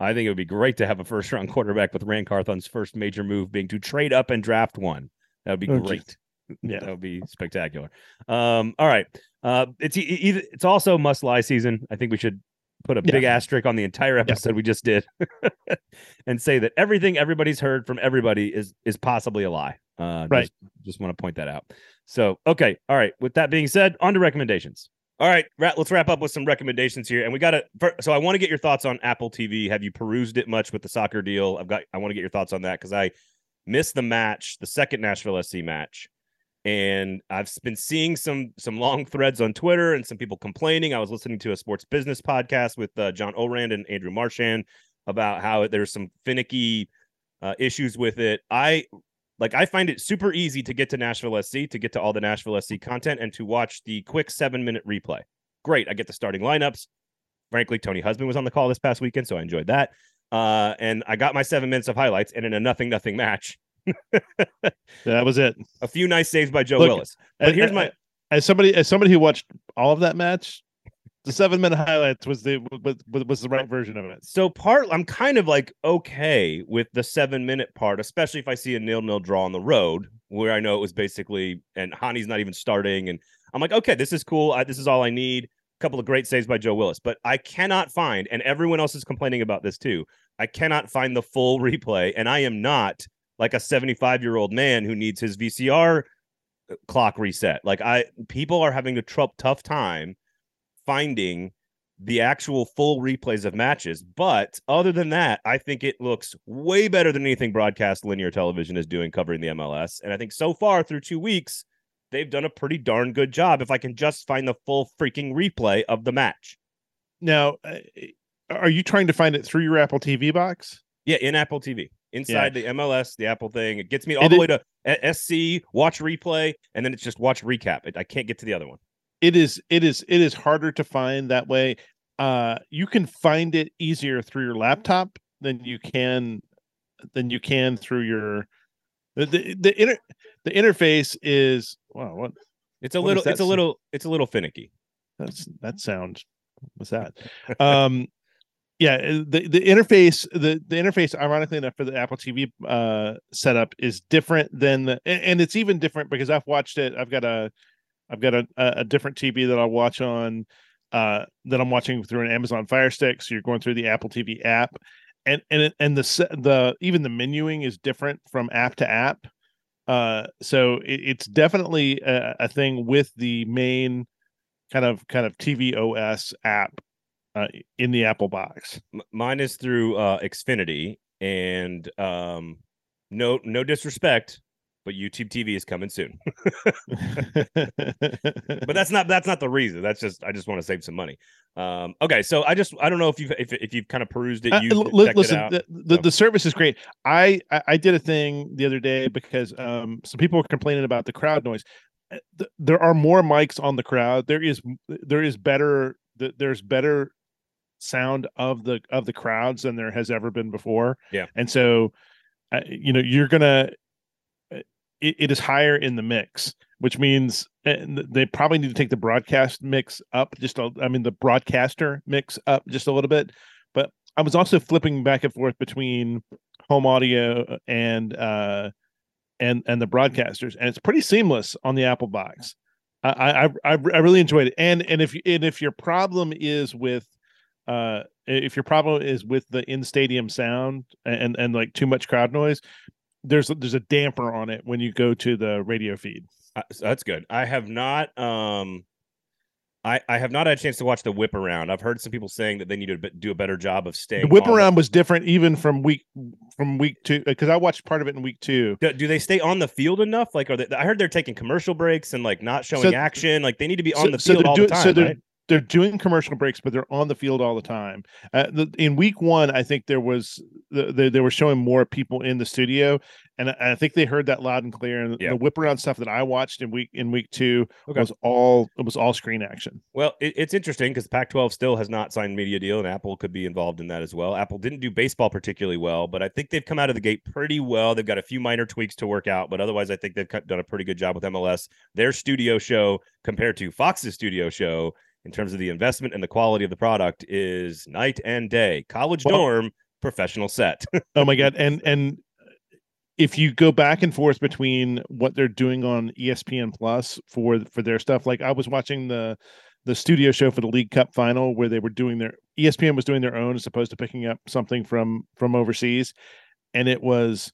I think it would be great to have a first round quarterback with Ran Carthon's first major move being to trade up and draft one. That would be Oh, geez. great. Yeah. that would be spectacular. Um, all right. Uh, it's it's also must lie season. I think we should put a Yeah. big asterisk on the entire episode we just did, and say that everything everybody's heard from everybody is is possibly a lie. Uh, Right. Just, just want to point that out. So okay. All right. With that being said, on to recommendations. All right, let's wrap up with some recommendations here, and we got to. So I want to get your thoughts on Apple TV. Have you perused it much with the soccer deal? I've got. I want to get your thoughts on that because I missed the match, the second Nashville SC match, and I've been seeing some some long threads on Twitter and some people complaining. I was listening to a sports business podcast with uh, John Ourand and Andrew Marchand about how there's some finicky uh, issues with it. I like I find it super easy to get to Nashville SC to get to all the Nashville SC content and to watch the quick seven minute replay. Great, I get the starting lineups. Frankly, Tony Husband was on the call this past weekend, so I enjoyed that. Uh, and I got my seven minutes of highlights, and in a nothing nothing match, That was it. a few nice saves by Joe Look, Willis. But And- here's my as somebody as somebody who watched all of that match, the seven minute highlights was the was, was- was the right version of it. so part I'm kind of like okay with the seven minute part, especially if I see a nil nil draw on the road where I know it was basically and Hany's not even starting, and I'm like, okay, this is cool. I, this is all I need. A couple of great saves by Joe Willis, but I cannot find, and everyone else is complaining about this too. I cannot find the full replay, and I am not like a 75 year old man who needs his VCR clock reset. Like I, people are having a tr- tough time finding the actual full replays of matches. But other than that, I think it looks way better than anything broadcast linear television is doing covering the MLS. And I think so far through two weeks, they've done a pretty darn good job. If I can just find the full freaking replay of the match. Now, uh, are you trying to find it through your Apple TV box? Yeah, in Apple TV, inside the MLS, the Apple thing. It gets me all It the way to SC, watch replay, and then it's just watch recap. I can't get to the other one. It is it is it is harder to find that way. Uh, you can find it easier through your laptop than you can than you can through your the the, the inter, the interface is wow what It's a What little, it's a little, it's a little finicky. that's that sound what's that um yeah uh, the the interface the the interface ironically enough for the apple tv uh setup is different than the and, it's even different because i've watched it i've got a i've got a a different tv that i'll watch on uh that i'm watching through an amazon fire stick so you're going through the apple tv app and and and the the even the menuing is different from app to app uh so it, it's definitely a, a thing with the main kind of kind of TV OS app uh, in the Apple box. M- mine is through uh Xfinity, and um, no, no disrespect, but YouTube TV is coming soon. but that's not that's not the reason. That's just I just want to save some money. Um, okay, so I just I don't know if you've if, if you've kind of perused it. Uh, You l- listen, it out. the, the, the service is great. I, I I did a thing the other day because um some people were complaining about the crowd noise. Uh, There are more mics on the crowd. There is there is better th- there's better sound of the of the crowds than there has ever been before. Yeah. and so uh, you know you're gonna uh, it, it is higher in the mix, which means they probably need to take the broadcast mix up just a, I mean the broadcaster mix up just a little bit. But I was also flipping back and forth between home audio and uh and and the broadcasters, and it's pretty seamless on the Apple box. I I I, I really enjoyed it. And and if you and if your problem is with uh if your problem is with the in stadium sound and and like too much crowd noise there's there's a damper on it when you go to the radio feed Uh, that's good. I have not um I, I have not had a chance to watch the whip around. I've heard some people saying that they need to do a better job of staying. The whip around was different even from week from week two because I watched part of it in week two. Do, do they stay on the field enough? Like, are they? I heard they're taking commercial breaks and like not showing So- action. Like, they need to be so- on the field they're all doing- the time. so they're- right? They're doing commercial breaks, but they're on the field all the time. Uh, the, in week one, I think there was the, the, they were showing more people in the studio, and I, I think they heard that loud and clear. And Yeah. the whip around stuff that I watched in week in week two Okay. was all it was all screen action. Well, it, it's interesting because Pac-12 still has not signed media deal, and Apple could be involved in that as well. Apple didn't do baseball particularly well, but I think they've come out of the gate pretty well. They've got a few minor tweaks to work out, but otherwise, I think they've cut- done a pretty good job with MLS. Their studio show compared to Fox's studio show in terms of the investment and the quality of the product is night and day. College Well- dorm, professional set. Oh my god! And and if you go back and forth between what they're doing on ESPN Plus for for their stuff, like I was watching the the studio show for the League Cup final where they were doing their ESPN was doing their own as opposed to picking up something from from overseas, and it was,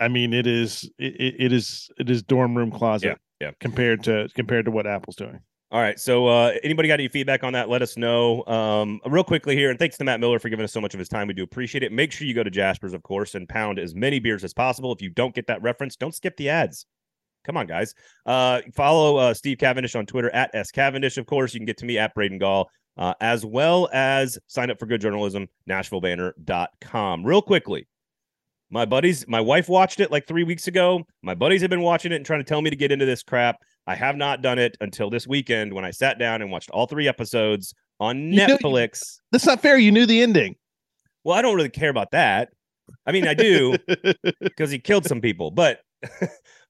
I mean, it is it, it is it is dorm room closet yeah. compared to compared to what Apple's doing. All right. So, uh, anybody got any feedback on that? Let us know. Um, real quickly here, and thanks to Matt Miller for giving us so much of his time. We do appreciate it. Make sure you go to Jasper's, of course, and pound as many beers as possible. If you don't get that reference, don't skip the ads. Come on, guys. Uh, follow uh, Steve Cavendish on Twitter at S Cavendish. Of course, you can get to me at Braden Gall, uh, as well as sign up for good journalism, NashvilleBanner.com. Real quickly, my buddies, my wife watched it like three weeks ago. My buddies have been watching it and trying to tell me to get into this crap. I have not done it until this weekend when I sat down and watched all three episodes on You Netflix. That's not fair. You knew the ending. Well, I don't really care about that. I mean, I do because he killed some people, but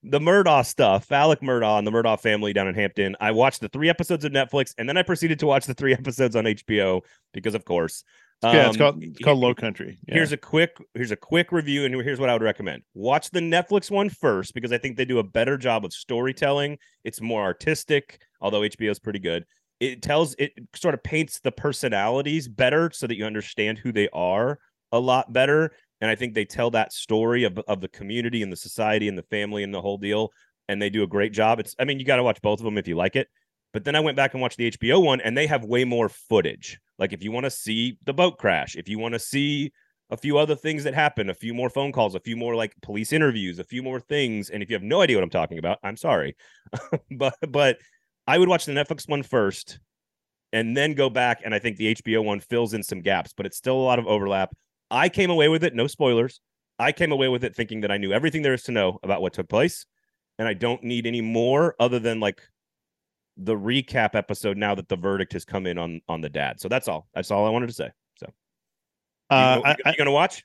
the Murdaugh stuff, Alex Murdaugh and the Murdaugh family down in Hampton, I watched the three episodes of Netflix and then I proceeded to watch the three episodes on HBO because, of course. Yeah, it's um, called it's called Low Country. Yeah. Here's a quick here's a quick review, and here's what I would recommend: watch the Netflix one first because I think they do a better job of storytelling. It's more artistic, although HBO is pretty good. It tells it sort of paints the personalities better so that you understand who they are a lot better. And I think they tell that story of of the community and the society and the family and the whole deal. And they do a great job. It's I mean, you got to watch both of them if you like it. But then I went back and watched the HBO one, and they have way more footage. Like if you want to see the boat crash, if you want to see a few other things that happen, a few more phone calls, a few more like police interviews, a few more things. And if you have no idea what I'm talking about, I'm sorry. but but I would watch the Netflix one first and then go back. And I think the HBO one fills in some gaps, but it's still a lot of overlap. I came away with it, no spoilers. I came away with it thinking that I knew everything there is to know about what took place. And I don't need any more other than like the recap episode now that the verdict has come in on on the dad. So that's all. That's all I wanted to say. So you, Uh, go- I, you, you gonna watch?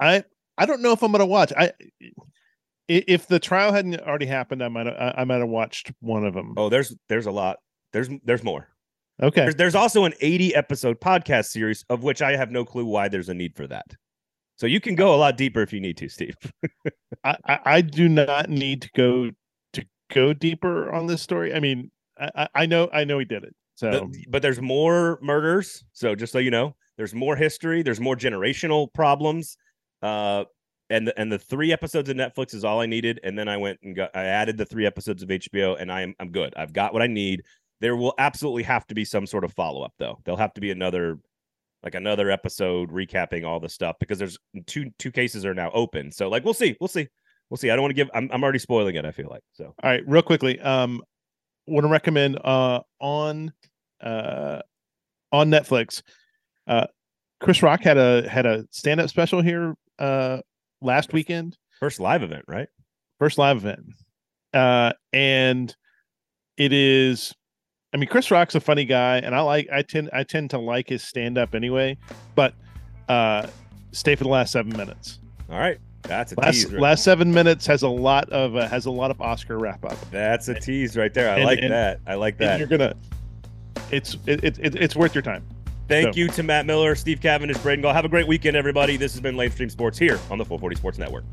I I don't know if I'm gonna watch. I if the trial hadn't already happened, I might I, I might have watched one of them. Oh, there's there's a lot. There's there's more. okay. There's there's also an 80 episode podcast series of which I have no clue why there's a need for that. So you can go a lot deeper if you need to, Steve. I, I I do not need to go to go deeper on this story. I mean, I I- know I know he did it. So The- but there's more murders. So just so you know, there's more history. There's more generational problems. Uh, and the, and the three episodes of Netflix is all I needed. And then I went and got I added the three episodes of HBO, and I am I'm good. I've got what I need. There will absolutely have to be some sort of follow up, though. There'll have to be another like another episode recapping all the stuff because there's two two cases are now open. So like we'll see, we'll see, we'll see. I don't want to give. I'm I'm already spoiling it. I feel like so. all right, real quickly, um, want to recommend uh on uh on Netflix, uh, Chris Rock had a had a stand up special here uh last weekend. First live event, right? first live event uh and it is i mean chris rock's a funny guy and i like i tend i tend to like his stand-up anyway but uh stay for the last seven minutes All right, that's a last tease. Right? last seven minutes has a lot of uh, has a lot of oscar wrap up That's a tease right there. I And- like and- that. I like that. you're gonna it's it, it, it- it's worth your time Thank so- you to Matt Miller, Steve Cavendish, Braden Gall. Have a great weekend, everybody. This has been Late Stream Sports here on the 440 Sports Network.